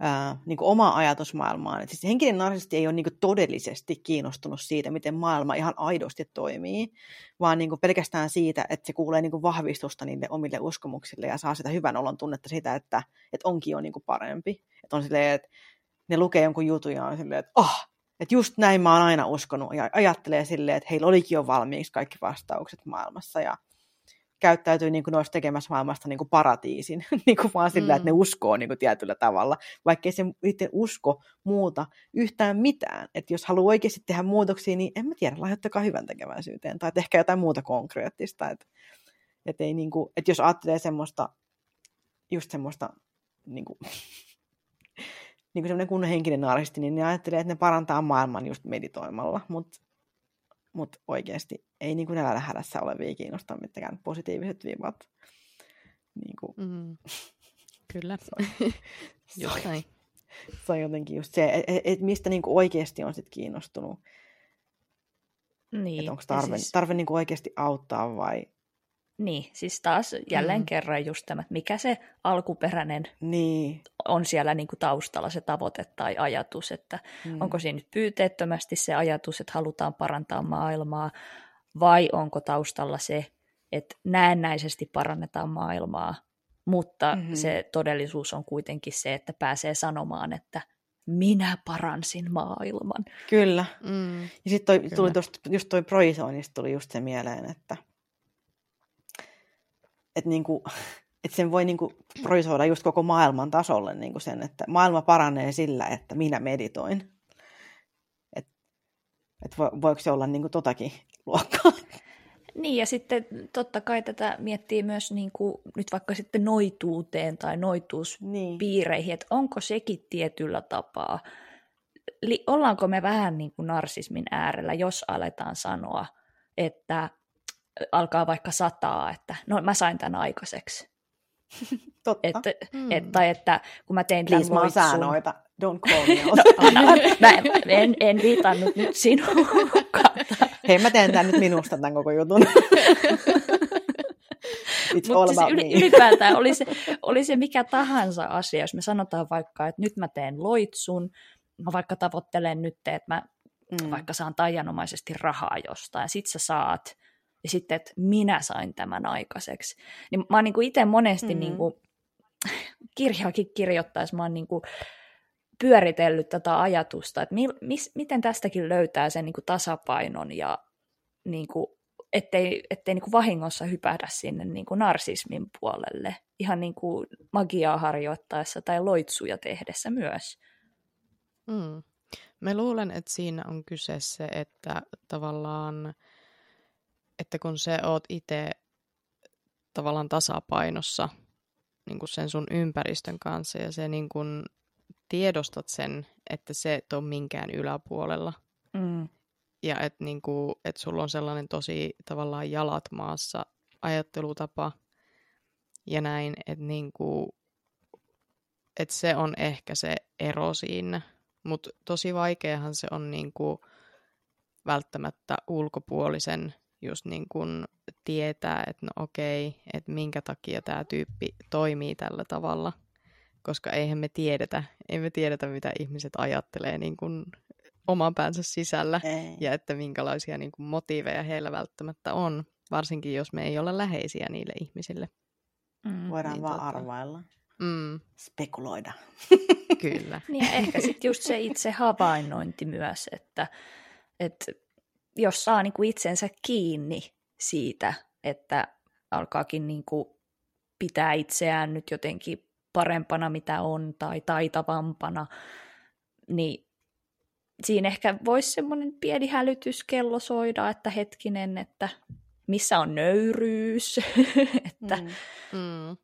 ää, niin kuin omaa ajatusmaailmaan. Et siis henkinen narsisti ei ole niin kuin todellisesti kiinnostunut siitä, miten maailma ihan aidosti toimii, vaan niin kuin pelkästään siitä, että se kuulee niin kuin vahvistusta niille omille uskomuksille ja saa sitä hyvän olon tunnetta siitä, että, että onkin jo niin kuin parempi. Että on silleen, että ne lukee jonkun jutun ja on silleen, että oh, että just näin mä oon aina uskonut ja ajattelee silleen, että heillä olikin jo valmiiksi kaikki vastaukset maailmassa ja käyttäytyy niin kuin ne olisi tekemässä maailmasta niin kuin paratiisin, <laughs> niin kuin vaan sillä, mm. että ne mm. uskoo niin kuin tietyllä tavalla, vaikkei se itse usko muuta yhtään mitään. Että jos haluaa oikeasti tehdä muutoksia, niin en mä tiedä, lahjoittakaa hyvän tekeväisyyteen tai ehkä jotain muuta konkreettista. Että, että, ei niin kuin, että jos ajattelee semmoista, just semmoista niin kuin, <laughs> niin kuin semmoinen kunnon henkinen narsisti, niin ne ajattelee, että ne parantaa maailman just meditoimalla, mutta mutta oikeasti ei niin kuin hädässä olevia kiinnosta mitään positiiviset viivat. Niin kuin... mm. Kyllä. se, on, <laughs> se, se on jotenkin just se, että et, et mistä niin kuin oikeasti on sit kiinnostunut. Niin. Että onko tarve, siis... tarve niin kuin oikeasti auttaa vai niin, siis taas jälleen mm. kerran just tämä, että mikä se alkuperäinen niin. on siellä niin kuin taustalla se tavoite tai ajatus, että mm. onko siinä nyt pyyteettömästi se ajatus, että halutaan parantaa maailmaa, vai onko taustalla se, että näennäisesti parannetaan maailmaa, mutta mm-hmm. se todellisuus on kuitenkin se, että pääsee sanomaan, että minä paransin maailman. Kyllä. Mm. Ja sitten tuli tosta, just toi projisoinnista tuli just se mieleen, että että niinku, <laughs> et sen voi niinku projisoida just koko maailman tasolle niinku sen, että maailma paranee sillä, että minä meditoin. Et, et vo, voiko se olla niinku totakin <laughs> luokkaa? Niin, ja sitten totta kai tätä miettii myös niin kuin, nyt vaikka sitten noituuteen tai noituuspiireihin, niin. että onko sekin tietyllä tapaa, Li, ollaanko me vähän niin kuin narsismin äärellä, jos aletaan sanoa, että alkaa vaikka sataa, että no mä sain tämän aikaiseksi. <laughs> Totta. Että, Mm. et, tai että kun mä tein Please, mä tämän oon loitsun... säänoita. Don't call me. <laughs> No, anna. mä en, en viitannut nyt sinuun. Hei, mä teen tämän nyt minusta tämän koko jutun. <laughs> It's all Mutta siis about yli, me. ylipäätään oli se, oli se mikä tahansa asia, jos me sanotaan vaikka, että nyt mä teen loitsun, mä vaikka tavoittelen nyt, että mä Mm. vaikka saan taianomaisesti rahaa jostain, sit sä saat, ja sitten, että minä sain tämän aikaiseksi. Niin mä oon niin itse monesti Mm. niin kuin, <laughs> kirjaakin kirjoittaessa, mä oon niin kuin, pyöritellyt tätä ajatusta, että mi, mis, miten tästäkin löytää sen niin kuin tasapainon ja niin kuin, ettei, ettei niin kuin vahingossa hypähdä sinne niin kuin narsismin puolelle, ihan niin kuin magiaa harjoittaessa tai loitsuja tehdessä myös. Mm. Mä luulen, että siinä on kyse se, että tavallaan, että kun sä oot itse tavallaan tasapainossa niin kuin sen sun ympäristön kanssa ja se niin kuin tiedostat sen, että se et ole minkään yläpuolella Mm. ja että niin kuin, et sulla on sellainen tosi tavallaan jalat maassa ajattelutapa ja näin, että niin kuin, että se on ehkä se ero siinä. Mutta tosi vaikeahan se on niin kuin välttämättä ulkopuolisen just niin kuin tietää, että no okei, että minkä takia tämä tyyppi toimii tällä tavalla. Koska eihän me tiedetä, ei me tiedetä mitä ihmiset ajattelee niin kuin oman päänsä sisällä Ei. ja että minkälaisia niin kuin motiiveja heillä välttämättä on, varsinkin jos me ei olla läheisiä niille ihmisille. Mm. Voidaan Niin vaan tota- arvailla. Mm, Spekuloida. kyllä. Niin ja ehkä sitten just se itse havainnointi myös, että, että jos saa niinku itsensä kiinni siitä, että alkaakin niinku pitää itseään nyt jotenkin parempana mitä on tai taitavampana, niin siinä ehkä voisi semmoinen pieni hälytyskello soida, että hetkinen, että missä on nöyryys, <laughs> että Mm. Mm,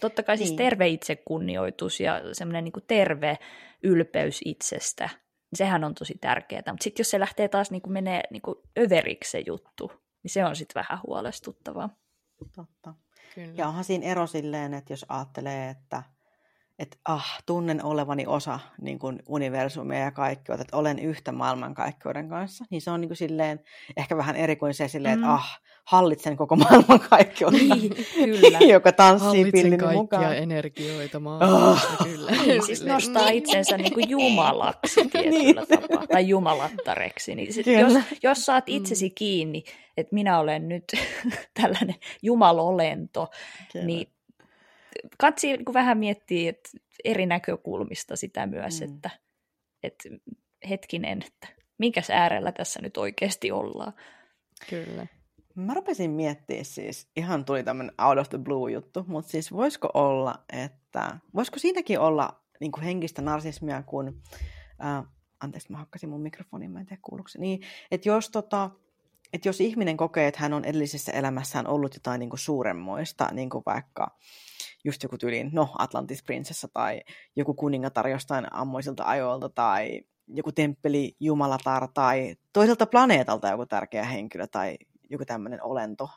Totta kai siis Niin. terve itsekunnioitus ja semmoinen niin terve ylpeys itsestä, niin sehän on tosi tärkeää. Mutta sitten jos se lähtee taas niin menee niin överiksi se juttu, niin se on sitten vähän huolestuttavaa. Totta. kyllä. Ja onhan siinä ero silleen, että jos ajattelee, että että ah, tunnen olevani osa niin kuin universumia ja kaikkeutta, että olen yhtä maailmankaikkeuden kanssa, niin se on niin kuin silleen, ehkä vähän eri kuin se silleen, että Mm. ah, hallitsen koko <laughs> maailmankaikkeutta, Niin, kyllä. <laughs> joka tanssii Hallitsen pillini kaikkia mukaan. energioita maailmassa, kyllä. <laughs> Niin, siis nostaa itsensä niin kuin jumalaksi tietyllä Niin. tapaa, tai jumalattareksi. Niin sit, Kyllä. jos, jos saat Mm. itsesi kiinni, että minä olen nyt tällainen jumalolento, Kyllä. niin katsi niin vähän miettiä että eri näkökulmista sitä myös, Mm. että, että hetkinen, että minkäs äärellä tässä nyt oikeasti ollaan. Kyllä. Mä rupesin miettimään siis, ihan tuli tämmöinen out of the blue juttu, mutta siis voisiko olla, että, voisiko siinäkin olla niin kuin henkistä narsismia, kun, äh, anteeksi mä hakkasin mun mikrofonin, mä en tiedä kuuluuko se, niin, että jos tota, että jos ihminen kokee, että hän on edellisessä elämässään ollut jotain niin kuin suuremmoista, niin kuin vaikka just joku tyyliin, no Atlantis prinsessa tai joku kuningatar jostain ammoisilta ajoilta tai joku temppeli jumalatar tai toiselta planeetalta joku tärkeä henkilö tai joku tämmöinen olento,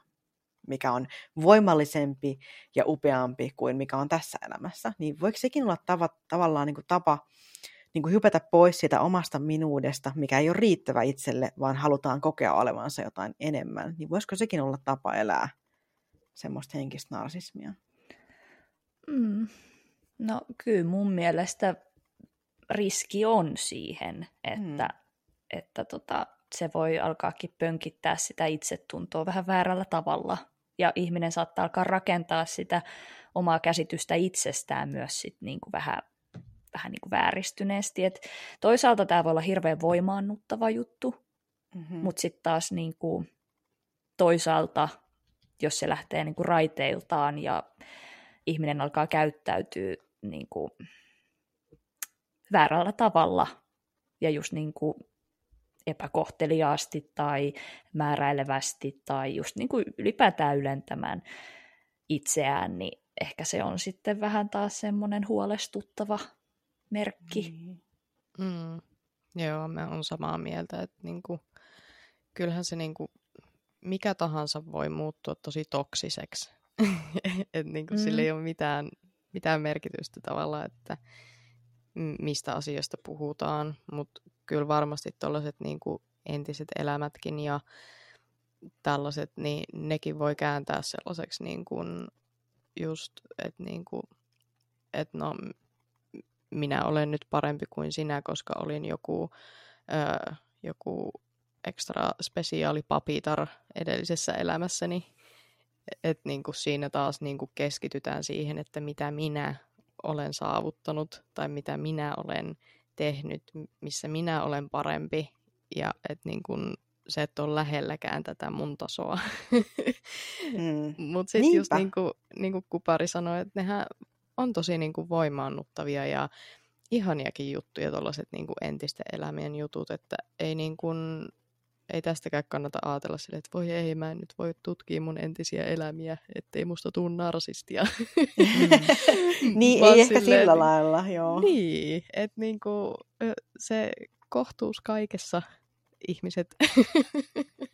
mikä on voimallisempi ja upeampi kuin mikä on tässä elämässä, niin voiko sekin olla tava, tavallaan niin kuin tapa niin kuin hypätä pois siitä omasta minuudesta, mikä ei ole riittävä itselle, vaan halutaan kokea olevansa jotain enemmän, niin voisiko sekin olla tapa elää semmoista henkistä narsismia? Mm. No kyllä mun mielestä riski on siihen, että, mm. että tota, se voi alkaakin pönkittää sitä itsetuntoa vähän väärällä tavalla. Ja ihminen saattaa alkaa rakentaa sitä omaa käsitystä itsestään myös sit niinku vähän, vähän niinku vääristyneesti. Et toisaalta tämä voi olla hirveän voimaannuttava juttu, Mm-hmm. mutta sitten taas niinku, toisaalta, jos se lähtee niinku raiteiltaan ja ihminen alkaa käyttäytyä niinku, väärällä tavalla ja just niinku, epäkohteliaasti tai määräilevästi tai just niinku ylipäätään ylentämään itseään, niin ehkä se on sitten vähän taas semmoinen huolestuttava merkki. Niin. Mm. Joo, mä oon samaa mieltä, että niinku, kyllähän se niinku, mikä tahansa voi muuttua tosi toksiseksi <laughs> että niin kuin mm. sillä ei ole mitään, mitään merkitystä tavallaan, että mistä asioista puhutaan, mutta kyllä varmasti tuollaiset niin entiset elämätkin ja tällaiset, niin nekin voi kääntää sellaiseksi niin kuin just, että niin kuin, että no minä olen nyt parempi kuin sinä, koska olin joku, öö, joku ekstra spesiaali papitar edellisessä elämässäni. Että niin kuin siinä taas niin kuin keskitytään siihen, että mitä minä olen saavuttanut tai mitä minä olen tehnyt, missä minä olen parempi ja että niin kuin se et ole lähelläkään tätä mun tasoa. Mm. <laughs> Mutta sitten just niin kuin, niin kuin Kupari sanoi, että nehän on tosi niin kuin voimaannuttavia ja ihaniakin juttuja, tuollaiset niin entisten elämien jutut, että ei niin kuin, ei tästäkään kannata ajatella sille, että voi ei, mä en nyt voi tutkia mun entisiä elämiä, ettei musta tuu narsistia. Mm. <laughs> niin, ei ehkä sillä niin, lailla, joo. Niin, että niinku, se kohtuus kaikessa ihmiset.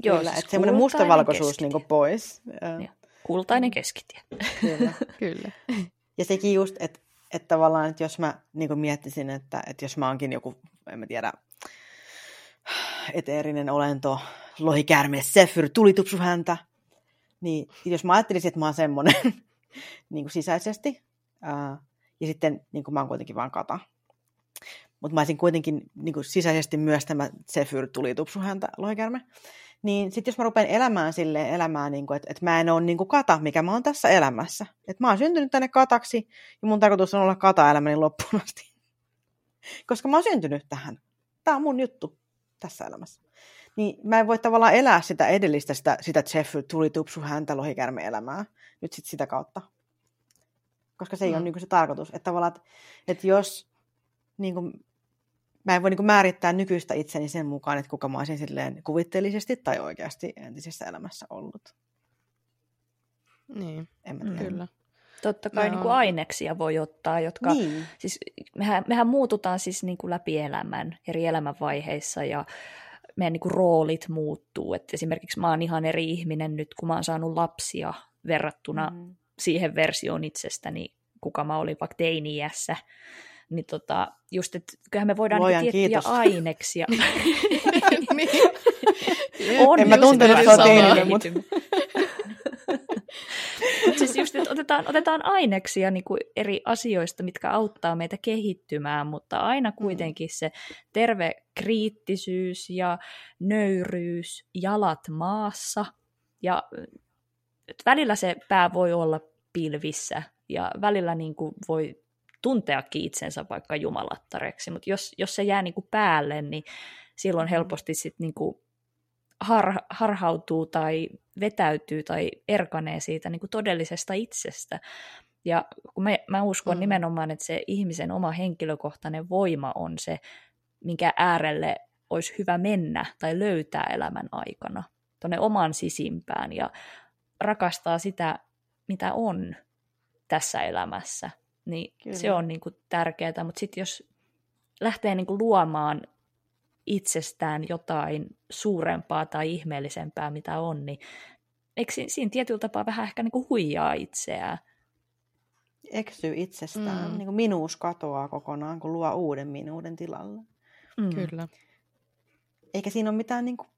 Joo, siis että semmoinen mustavalkoisuus niinku pois. Ja. Kultainen keskitie. Kyllä. <laughs> Kyllä. Ja sekin just, että, että tavallaan, että jos mä niin miettisin, että, että jos mä oonkin joku, en mä tiedä, eteerinen olento, lohikärme, sefyr, tulitupsu häntä, niin jos mä ajattelisin, että mä oon semmoinen <laughs> niin sisäisesti, ää, ja sitten niin mä oon kuitenkin vaan kata, mutta mä olisin kuitenkin niin sisäisesti myös tämä Zephyr tuli tupsu häntä lohikärme. Niin sitten jos mä rupean elämään sille elämään, niin että, että mä en ole niin kata, mikä mä oon tässä elämässä. Että mä oon syntynyt tänne kataksi ja mun tarkoitus on olla kata elämäni loppuun asti. <laughs> Koska mä oon syntynyt tähän. Tämä on mun juttu tässä elämässä. Niin mä en voi tavallaan elää sitä edellistä, sitä, sitä Zephyr tuli tupsu häntä lohikärme elämää nyt sit sitä kautta. Koska se ei mm. ole niin kuin se tarkoitus. Että tavallaan, että, että jos niin kuin, mä en voi niin kuin määrittää nykyistä itseni sen mukaan, että kuka mä olisin silleen kuvitteellisesti tai oikeasti entisessä elämässä ollut. Niin, en mä tiedä. kyllä. Totta kai no. niin kuin aineksia voi ottaa, jotka, niin. siis mehän, mehän muututaan siis niin kuin läpi elämän, eri elämänvaiheissa ja meidän niin kuin roolit muuttuu. Et esimerkiksi mä oon ihan eri ihminen nyt, kun mä oon saanut lapsia verrattuna mm. siihen versioon itsestäni, kuka mä olin vaikka teiniässä niin tota, just, että kyllähän me voidaan Lojan tiettyjä kiitos. aineksia. <laughs> niin. On en mä tuntenut sitä teinille, mutta... Mutta siis just, että otetaan, otetaan aineksia niin kuin eri asioista, mitkä auttaa meitä kehittymään, mutta aina mm. kuitenkin se terve kriittisyys ja nöyryys, jalat maassa. Ja välillä se pää voi olla pilvissä ja välillä niin kuin voi tunteakin itsensä vaikka jumalattareksi, mutta jos, jos se jää niin kuin päälle, niin silloin mm. helposti sit niin kuin har, harhautuu tai vetäytyy tai erkanee siitä niin kuin todellisesta itsestä. Ja kun mä, mä uskon mm. nimenomaan, että se ihmisen oma henkilökohtainen voima on se, minkä äärelle olisi hyvä mennä tai löytää elämän aikana, tuonne oman sisimpään ja rakastaa sitä, mitä on tässä elämässä niin Kyllä. se on niin kuin tärkeää, mutta sitten jos lähtee niin kuin luomaan itsestään jotain suurempaa tai ihmeellisempää, mitä on, niin eikö siinä tietyllä tapaa vähän ehkä niin kuin huijaa itseään? Eksyy itsestään. Mm. Niin kuin minuus katoaa kokonaan, kun luo uuden minuuden tilalle. Mm. Kyllä. Eikä siinä ole mitään niin kuin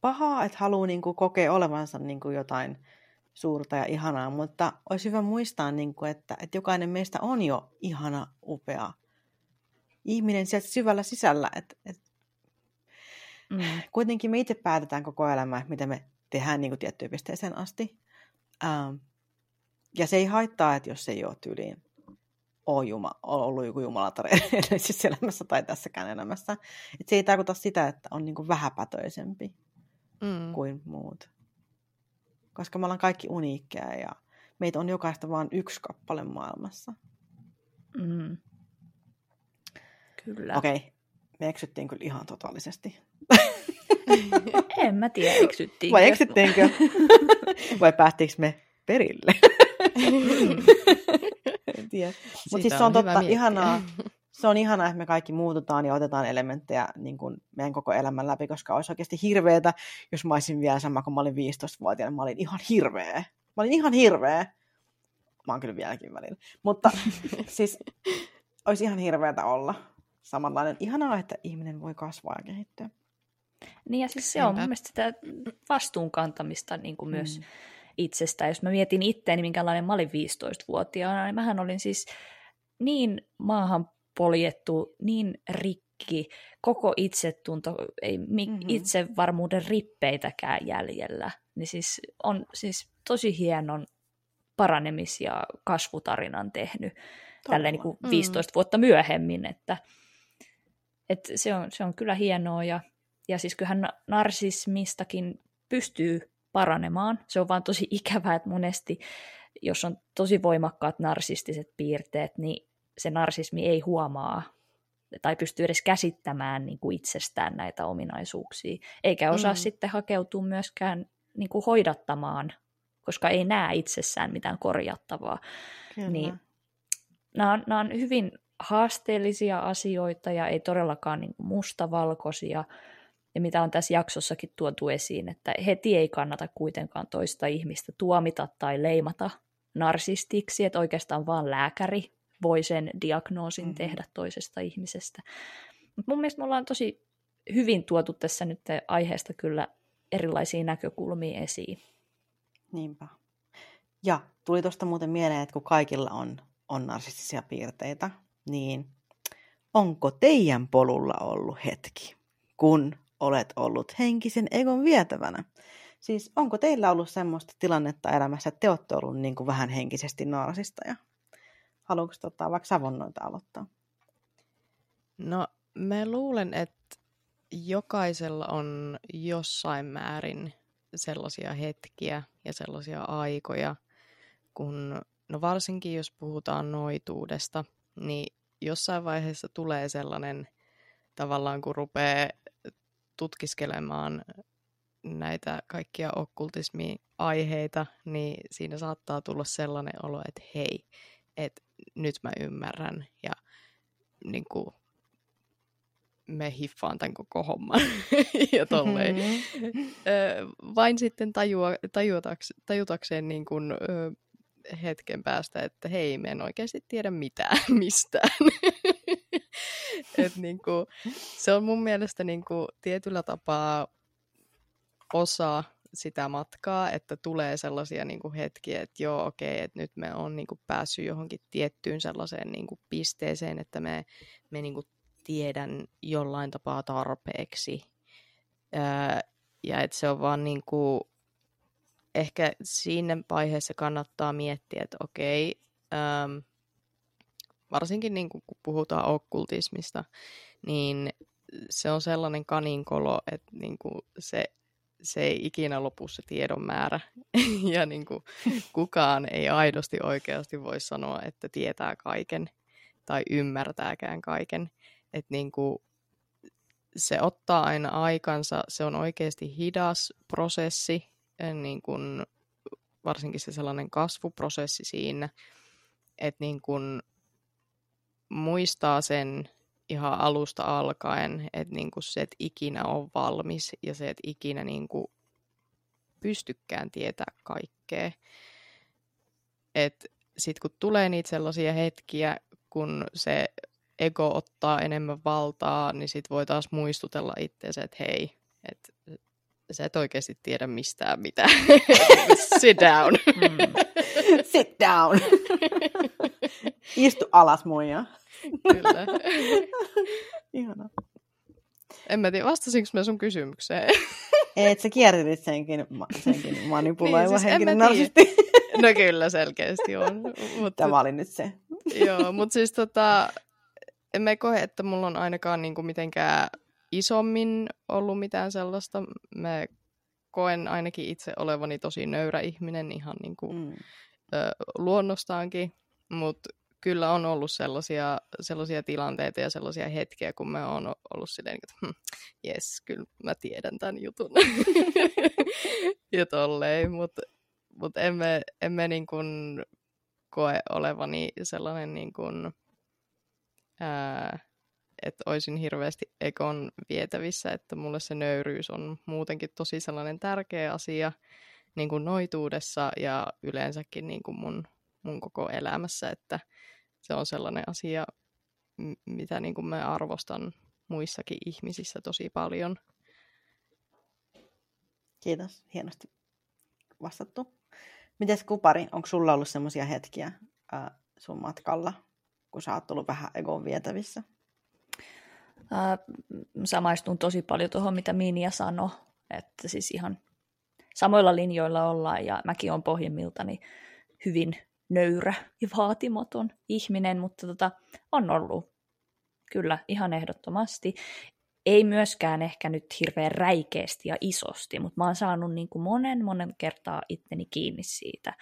pahaa, että haluaa niin kuin kokea olevansa niin kuin jotain suurta ja ihanaa, mutta olisi hyvä muistaa, niin kuin, että, että jokainen meistä on jo ihana, upea ihminen sieltä syvällä sisällä. Että, että mm. Kuitenkin me itse päätetään koko elämä, mitä me tehdään niin kuin tiettyyn pisteeseen asti. Ähm, ja se ei haittaa, että jos se ei ole tyyliin ole Juma, ollut joku jumalatar <laughs> edellisessä elämässä tai tässäkään elämässä. Et se ei tarkoita sitä, että on niin vähäpätöisempi mm. kuin muut koska me ollaan kaikki uniikkeja ja meitä on jokaista vain yksi kappale maailmassa. Mm. Kyllä. Okei, okay. me eksyttiin kyllä ihan totaalisesti. <laughs> en mä tiedä, eksyttiinkö. Vai eksyttiinkö? <laughs> Vai päästikö me perille? en tiedä. Mutta siis se on, on totta, ihanaa, <laughs> se on ihanaa, että me kaikki muututaan ja otetaan elementtejä niin kuin meidän koko elämän läpi, koska olisi oikeasti hirveetä, jos mä olisin vielä sama, kun mä olin 15-vuotiaana. Mä olin ihan hirveä. Mä olin ihan hirveä. mä oon kyllä vieläkin välillä. Mutta siis olisi ihan hirveätä olla samanlainen. Ihanaa, että ihminen voi kasvaa ja kehittyä. Niin ja siis se on mun mielestä sitä vastuunkantamista niin kuin myös mm. itsestä. Jos mä mietin itteeni, minkälainen mä olin 15-vuotiaana, niin mähän olin siis niin maahan poljettu, niin rikki, koko itsetunto, ei mm-hmm. itsevarmuuden rippeitäkään jäljellä. Niin siis on siis tosi hienon paranemis- ja kasvutarinan tehnyt tällä niin kuin 15 mm. vuotta myöhemmin, että, että se, on, se on kyllä hienoa ja, ja siis kyllähän narsismistakin pystyy paranemaan. Se on vaan tosi <laughs> ikävää, että monesti, jos on tosi voimakkaat narsistiset piirteet, niin se narsismi ei huomaa tai pysty edes käsittämään niin kuin itsestään näitä ominaisuuksia, eikä osaa mm. sitten hakeutua myöskään niin kuin hoidattamaan, koska ei näe itsessään mitään korjattavaa. Kyllä. Niin, nämä, on, nämä on hyvin haasteellisia asioita ja ei todellakaan niin kuin mustavalkoisia, ja mitä on tässä jaksossakin tuotu esiin, että heti ei kannata kuitenkaan toista ihmistä tuomita tai leimata narsistiksi, että oikeastaan vaan lääkäri voi sen diagnoosin mm. tehdä toisesta ihmisestä. Mutta mun mielestä me ollaan tosi hyvin tuotu tässä nyt aiheesta kyllä erilaisia näkökulmia esiin. Niinpä. Ja tuli tuosta muuten mieleen, että kun kaikilla on, on narsistisia piirteitä, niin onko teidän polulla ollut hetki, kun olet ollut henkisen egon vietävänä? Siis onko teillä ollut semmoista tilannetta elämässä, että te olette ollut niin kuin vähän henkisesti narsista ja Haluatko tota, vaikka Savonnoita aloittaa? No, mä luulen, että jokaisella on jossain määrin sellaisia hetkiä ja sellaisia aikoja, kun, no varsinkin jos puhutaan noituudesta, niin jossain vaiheessa tulee sellainen tavallaan, kun rupeaa tutkiskelemaan näitä kaikkia okkultismi-aiheita, niin siinä saattaa tulla sellainen olo, että hei, että nyt mä ymmärrän ja niin kuin, me hiffaan tämän koko homman <laughs> ja tolleen. Mm-hmm. vain sitten tajua, tajutaks, tajutakseen niin kuin, hetken päästä, että hei, me en oikeasti tiedä mitään <laughs> mistään. <laughs> Et niin kuin, se on mun mielestä niin kuin, tietyllä tapaa osa sitä matkaa, että tulee sellaisia niin kuin hetkiä, että joo, okei, okay, että nyt me on niin kuin päässyt johonkin tiettyyn sellaiseen niin kuin pisteeseen, että me, me niin kuin tiedän jollain tapaa tarpeeksi. Öö, ja että se on vaan niin kuin, ehkä siinä vaiheessa kannattaa miettiä, että okei, okay, varsinkin niin kuin, kun puhutaan okkultismista, niin se on sellainen kaninkolo, että niin kuin se se ei ikinä lopu se tiedon määrä. <laughs> ja niin kuin, kukaan ei aidosti oikeasti voi sanoa, että tietää kaiken tai ymmärtääkään kaiken. Että niin kuin, se ottaa aina aikansa, se on oikeasti hidas prosessi, niin kuin, varsinkin se sellainen kasvuprosessi siinä, että niin kuin, muistaa sen ihan alusta alkaen, että niinku se, et ikinä on valmis ja se, että ikinä niinku pystykään tietää kaikkea. Sitten kun tulee niitä sellaisia hetkiä, kun se ego ottaa enemmän valtaa, niin sitten voi taas muistutella itseänsä, että hei, että sä et oikeasti tiedä mistään mitään. <laughs> Sit down. Mm. Sit down. Istu alas muija. Kyllä. Ihana. En mä tiedä, vastasinko mä sun kysymykseen? Et sä kiertelit senkin, senkin manipuloiva niin, siis henkinen narsisti. No kyllä, selkeästi on. Mutta, Tämä oli nyt se. Joo, mutta siis tota, en mä koe, että mulla on ainakaan niinku mitenkään isommin ollut mitään sellaista. Mä koen ainakin itse olevani tosi nöyrä ihminen ihan niinku, mm. ö, luonnostaankin, mutta kyllä on ollut sellaisia, sellaisia tilanteita ja sellaisia hetkiä, kun mä oon ollut silleen, että hm, jes, kyllä mä tiedän tämän jutun. <laughs> ja tolleen, mutta mut emme, emme niin kuin koe olevani sellainen niin kuin, ää, että olisin hirveästi ekon vietävissä, että mulle se nöyryys on muutenkin tosi sellainen tärkeä asia niin kuin noituudessa ja yleensäkin niin kuin mun mun koko elämässä, että se on sellainen asia, mitä niin kuin mä arvostan muissakin ihmisissä tosi paljon. Kiitos, hienosti vastattu. Mites Kupari, onko sulla ollut sellaisia hetkiä äh, sun matkalla, kun sä oot ollut vähän egon vietävissä? Äh, samaistun tosi paljon tuohon, mitä Minia sanoi, että siis ihan samoilla linjoilla ollaan ja mäkin on pohjimmiltani hyvin nöyrä ja vaatimaton ihminen, mutta tota, on ollut kyllä ihan ehdottomasti. Ei myöskään ehkä nyt hirveän räikeästi ja isosti, mutta mä oon saanut niin kuin monen monen kertaa itteni kiinni siitä,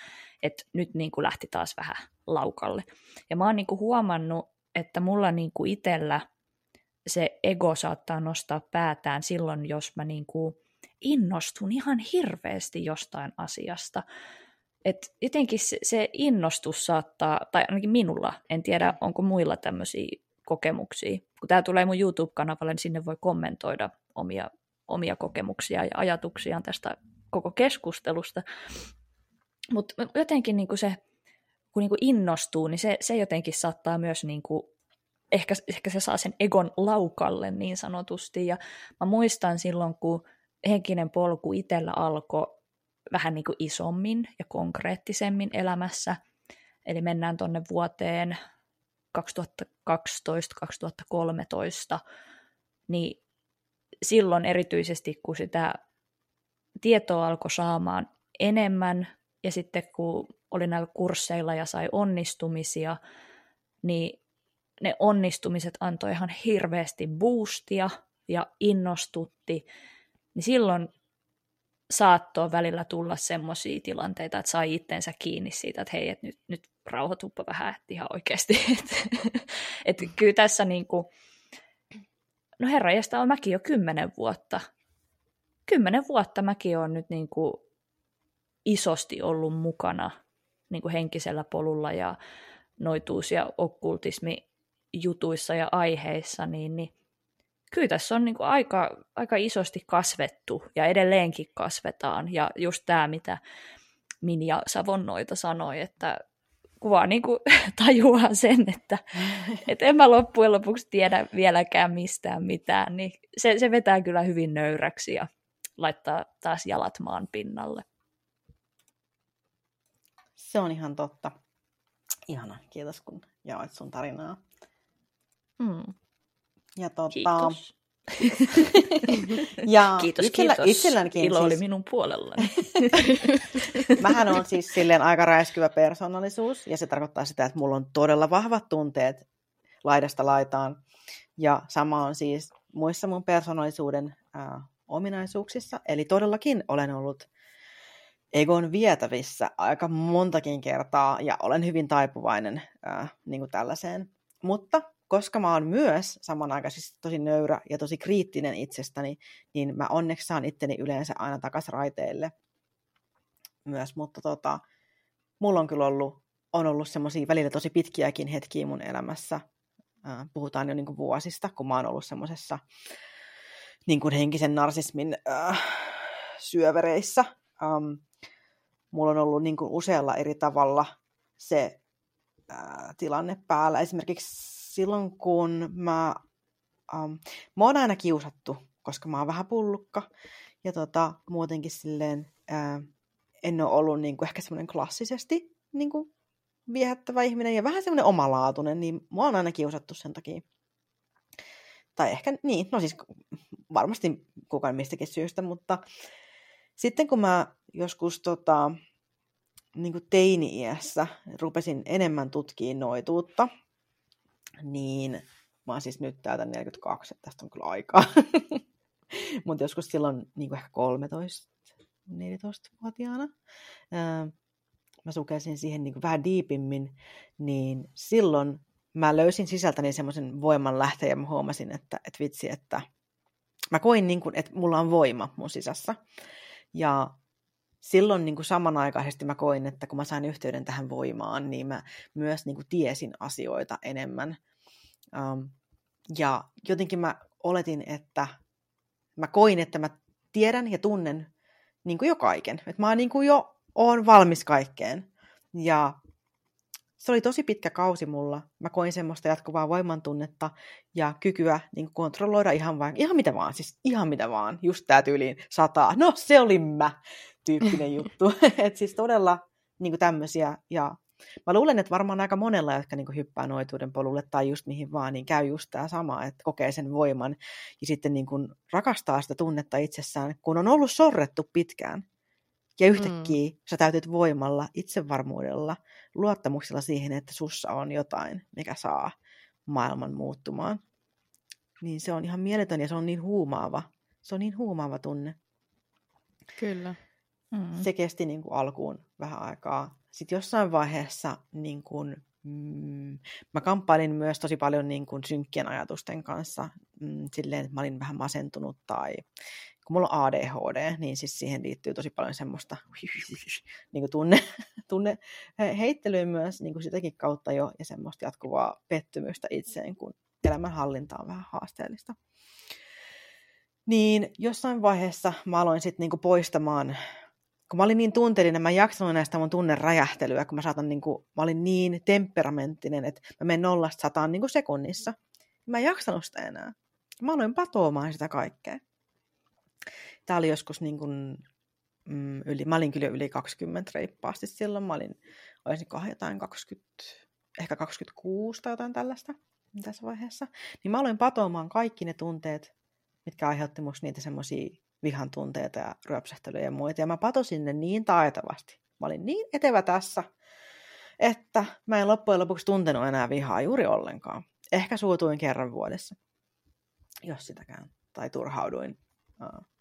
että nyt niin kuin lähti taas vähän laukalle. Ja mä oon niin kuin huomannut, että mulla niin kuin itsellä se ego saattaa nostaa päätään silloin, jos mä niin kuin innostun ihan hirveästi jostain asiasta. Et jotenkin se, se innostus saattaa, tai ainakin minulla, en tiedä onko muilla tämmöisiä kokemuksia. Kun tämä tulee mun YouTube-kanavalle, niin sinne voi kommentoida omia, omia kokemuksia ja ajatuksiaan tästä koko keskustelusta. Mutta jotenkin niin se, kun niin innostuu, niin se, se jotenkin saattaa myös, niin kuin, ehkä, ehkä se saa sen egon laukalle niin sanotusti. Ja mä muistan silloin, kun henkinen polku itsellä alkoi vähän niin kuin isommin ja konkreettisemmin elämässä. Eli mennään tuonne vuoteen 2012-2013, niin silloin erityisesti, kun sitä tietoa alkoi saamaan enemmän, ja sitten kun oli näillä kursseilla ja sai onnistumisia, niin ne onnistumiset antoi ihan hirveästi boostia ja innostutti, niin silloin saattoi välillä tulla semmoisia tilanteita, että sai itsensä kiinni siitä, että hei, että nyt, nyt rauhoituppa vähän, että ihan oikeasti. Että, <laughs> että kyllä tässä niin kuin, no herra, jästä on mäkin jo kymmenen vuotta. Kymmenen vuotta mäkin on nyt niin kuin isosti ollut mukana niin kuin henkisellä polulla ja noituus- ja okkultismi jutuissa ja aiheissa, niin, niin kyllä tässä on niin kuin aika, aika isosti kasvettu ja edelleenkin kasvetaan. Ja just tämä, mitä Minja Savonnoita sanoi, että kuvaa niin kuin <laughs> tajuaa sen, että, <laughs> että en mä loppujen lopuksi tiedä vieläkään mistään mitään, niin se, se vetää kyllä hyvin nöyräksi ja laittaa taas jalat maan pinnalle. Se on ihan totta. Ihana, kiitos kun jaoit sun tarinaa. Mm. Ja tota... Kiitos. ja <laughs> kiitos, itsellä, kiitos. Itsellänikin Ilo siis, oli minun puolellani. <laughs> Mähän on siis silleen aika räiskyvä persoonallisuus, ja se tarkoittaa sitä, että mulla on todella vahvat tunteet laidasta laitaan. Ja sama on siis muissa mun persoonallisuuden äh, ominaisuuksissa. Eli todellakin olen ollut egon vietävissä aika montakin kertaa, ja olen hyvin taipuvainen äh, niin kuin tällaiseen. Mutta koska mä oon myös samanaikaisesti tosi nöyrä ja tosi kriittinen itsestäni, niin mä onneksi saan itteni yleensä aina takas raiteille myös, mutta tota, mulla on kyllä ollut, on ollut semmoisia välillä tosi pitkiäkin hetkiä mun elämässä. Puhutaan jo niin kuin vuosista, kun mä oon ollut semmoisessa niin kuin henkisen narsismin äh, syövereissä. Ähm, mulla on ollut niin kuin usealla eri tavalla se äh, tilanne päällä. Esimerkiksi silloin kun mä, um, mä oon aina kiusattu, koska mä oon vähän pullukka. Ja tota, muutenkin silleen ää, en ole ollut niin kuin, ehkä semmoinen klassisesti niin kuin, viehättävä ihminen ja vähän semmoinen omalaatuinen, niin mua on aina kiusattu sen takia. Tai ehkä niin, no siis varmasti kukaan mistäkin syystä, mutta sitten kun mä joskus tota, niin kuin teini-iässä rupesin enemmän tutkimaan noituutta, niin mä oon siis nyt täältä 42, että tästä on kyllä aikaa. <laughs> Mutta joskus silloin niin kuin ehkä 13, 14-vuotiaana, ää, mä sukelsin siihen niin kuin vähän diipimmin, niin silloin mä löysin sisältäni semmoisen voiman lähteen ja mä huomasin, että, että vitsi, että mä koin, niin kuin, että mulla on voima mun sisässä. Ja silloin niin kuin samanaikaisesti mä koin, että kun mä sain yhteyden tähän voimaan, niin mä myös niin kuin tiesin asioita enemmän. Um, ja jotenkin mä oletin, että mä koin, että mä tiedän ja tunnen niin kuin jo kaiken. Että mä niin kuin jo oon valmis kaikkeen. Ja se oli tosi pitkä kausi mulla. Mä koin semmoista jatkuvaa voimantunnetta ja kykyä niin kontrolloida ihan, vain, ihan mitä vaan, siis ihan mitä vaan, just tää tyyliin sataa. No se oli mä, tyyppinen <laughs> juttu. <laughs> että siis todella niin tämmöisiä ja Mä luulen, että varmaan aika monella, jotka niin hyppää noituuden polulle tai just mihin vaan, niin käy just tämä sama, että kokee sen voiman ja sitten niin kuin rakastaa sitä tunnetta itsessään, kun on ollut sorrettu pitkään. Ja yhtäkkiä mm. sä täytyt voimalla, itsevarmuudella, luottamuksella siihen, että sussa on jotain, mikä saa maailman muuttumaan. Niin se on ihan mieletön ja se on niin huumaava. Se on niin huumaava tunne. Kyllä. Mm. Se kesti niin kuin alkuun vähän aikaa. Sitten jossain vaiheessa niin kuin, mm, mä kamppailin myös tosi paljon niin kuin synkkien ajatusten kanssa. Mm, silleen, että mä olin vähän masentunut tai kun mulla on ADHD, niin siis siihen liittyy tosi paljon semmoista <laughs> niin kuin tunne, <laughs> tunne heittelyä myös niin kuin sitäkin kautta jo ja semmoista jatkuvaa pettymystä itseen, kun elämänhallinta on vähän haasteellista. Niin jossain vaiheessa mä aloin sitten niinku poistamaan, kun mä olin niin tunteellinen, mä en jaksanut näistä mun tunneräjähtelyä, kun mä saatan niinku, mä olin niin temperamenttinen, että mä menen nollasta sataan niinku sekunnissa. Mä en jaksanut sitä enää. Mä aloin patoamaan sitä kaikkea. Tämä oli joskus niin kuin, mm, yli, mä olin kyllä yli 20 reippaasti silloin. Mä olin, olisinkohan jotain 20, ehkä 26 tai jotain tällaista tässä vaiheessa. Niin mä aloin patoamaan kaikki ne tunteet, mitkä aiheutti musta niitä semmoisia vihan tunteita ja ryöpsähtelyjä ja muita. Ja mä patosin ne niin taitavasti. Mä olin niin etevä tässä, että mä en loppujen lopuksi tuntenut enää vihaa juuri ollenkaan. Ehkä suutuin kerran vuodessa, jos sitäkään. Tai turhauduin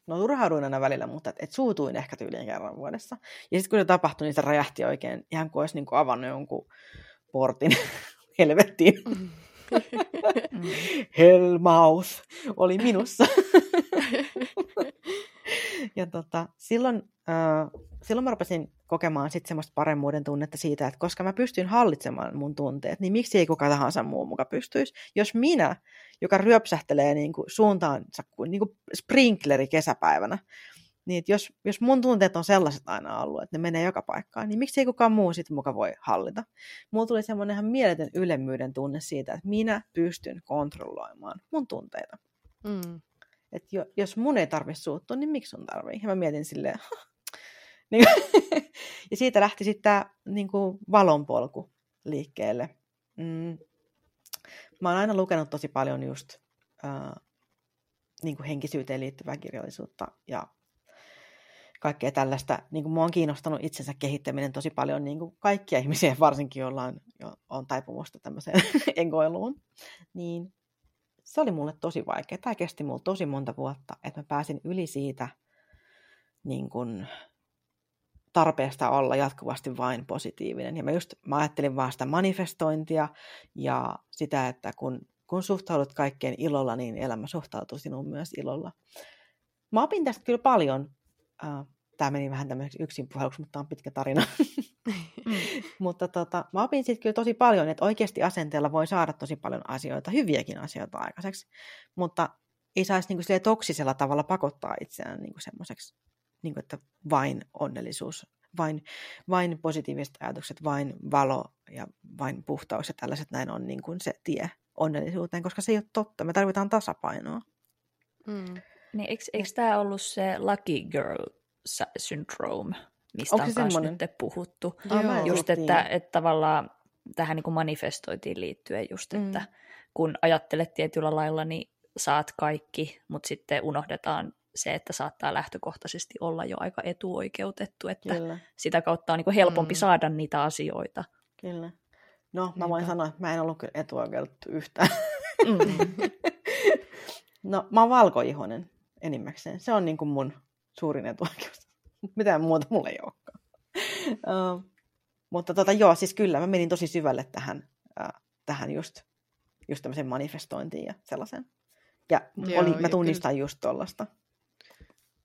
no turhauduin aina välillä, mutta et, et suutuin ehkä tyyliin kerran vuodessa. Ja sitten kun se tapahtui, niin se räjähti oikein, ihan kuin olisi niin kuin avannut jonkun portin <laughs> helvettiin. Mm. <laughs> Hellmouth oli minussa. <laughs> ja tota, silloin, äh, silloin mä rupesin kokemaan sit semmoista paremmuuden tunnetta siitä, että koska mä pystyn hallitsemaan mun tunteet, niin miksi ei kuka tahansa muu muka pystyisi? Jos minä, joka ryöpsähtelee niin kuin suuntaansa kuin, niin kuin sprinkleri kesäpäivänä, niin jos, jos mun tunteet on sellaiset aina ollut, että ne menee joka paikkaan, niin miksi ei kukaan muu sitten muka voi hallita? Mulla tuli semmoinen ihan mieletön ylemmyyden tunne siitä, että minä pystyn kontrolloimaan mun tunteita. Mm. Et jo, jos mun ei tarvitse suuttua, niin miksi sun tarvii? Ja mä mietin silleen, <laughs> niin, <laughs> ja siitä lähti sitten tämä niin valonpolku liikkeelle. Mm. Mä oon aina lukenut tosi paljon just äh, niin kuin henkisyyteen liittyvää kirjallisuutta ja kaikkea tällaista. Niin kuin mua on kiinnostanut itsensä kehittäminen tosi paljon niin kuin kaikkia ihmisiä, <laughs> varsinkin joilla on, jo, on taipumusta tämmöiseen <laughs> egoiluun. Niin se oli mulle tosi vaikea. Tämä kesti mulle tosi monta vuotta, että mä pääsin yli siitä niin kuin, tarpeesta olla jatkuvasti vain positiivinen. Ja mä just mä ajattelin vaan sitä manifestointia ja sitä, että kun, kun suhtaudut kaikkeen ilolla, niin elämä suhtautuu sinuun myös ilolla. Mä opin tästä kyllä paljon. Tämä meni vähän tämmöiseksi yksin puheluksi, mutta tämä on pitkä tarina. <laughs> Mm. <laughs> mutta tota, mä opin sitten kyllä tosi paljon, että oikeasti asenteella voi saada tosi paljon asioita, hyviäkin asioita aikaiseksi, mutta ei saisi niinku toksisella tavalla pakottaa itseään niinku semmoiseksi niin kuin, että vain onnellisuus, vain, vain positiiviset ajatukset, vain valo ja vain puhtaus ja tällaiset näin on niin kuin se tie onnellisuuteen, koska se ei ole totta. Me tarvitaan tasapainoa. Mm. Niin, eikö, eikö tämä ollut se lucky girl syndrome, mistä Onko on myös nyt puhuttu? Joo. Just, että, että tavallaan tähän niin kuin manifestoitiin liittyen just, että mm. kun ajattelet tietyllä lailla, niin saat kaikki, mutta sitten unohdetaan se, että saattaa lähtökohtaisesti olla jo aika etuoikeutettu, että Kyllä. sitä kautta on niin kuin helpompi mm. saada niitä asioita. Kyllä. No, mä voin Niinpä. sanoa, että mä en ollut kyllä etuoikeutettu yhtään. Mm. <laughs> no, mä oon valkoihonen enimmäkseen. Se on niin kuin mun suurin etuoikeus. <laughs> Mitään muuta mulla ei olekaan. <laughs> uh, mutta tota, joo, siis kyllä, mä menin tosi syvälle tähän, uh, tähän just, just tämmöiseen manifestointiin ja sellaiseen. Ja joo, oli, mä tunnistan kyllä. just tuollaista.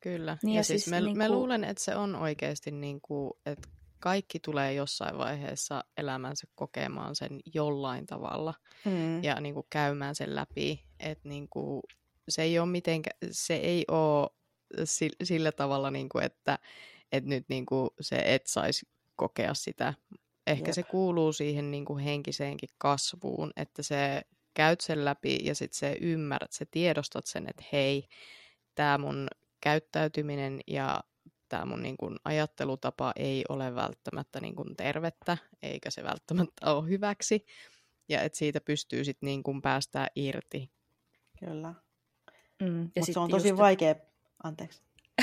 Kyllä. Niin ja, ja siis, siis me, niin me luulen, että se on oikeasti niin kuin, että kaikki tulee jossain vaiheessa elämänsä kokemaan sen jollain tavalla mm. ja niin kuin käymään sen läpi. Että niin kuin, se ei ole mitenkä, se ei ole sillä tavalla, niin kuin, että, että nyt niin kuin se et saisi kokea sitä ehkä Jep. se kuuluu siihen niin kuin henkiseenkin kasvuun, että se käyt sen läpi ja sitten se ymmärrät, sä tiedostat sen, että hei, tämä mun käyttäytyminen ja tämä mun niin kuin ajattelutapa ei ole välttämättä niin kuin tervettä, eikä se välttämättä ole hyväksi. Ja että siitä pystyy sitten niin kuin päästää irti. Kyllä. Mm, Mutta se on tosi just- vaikea, anteeksi.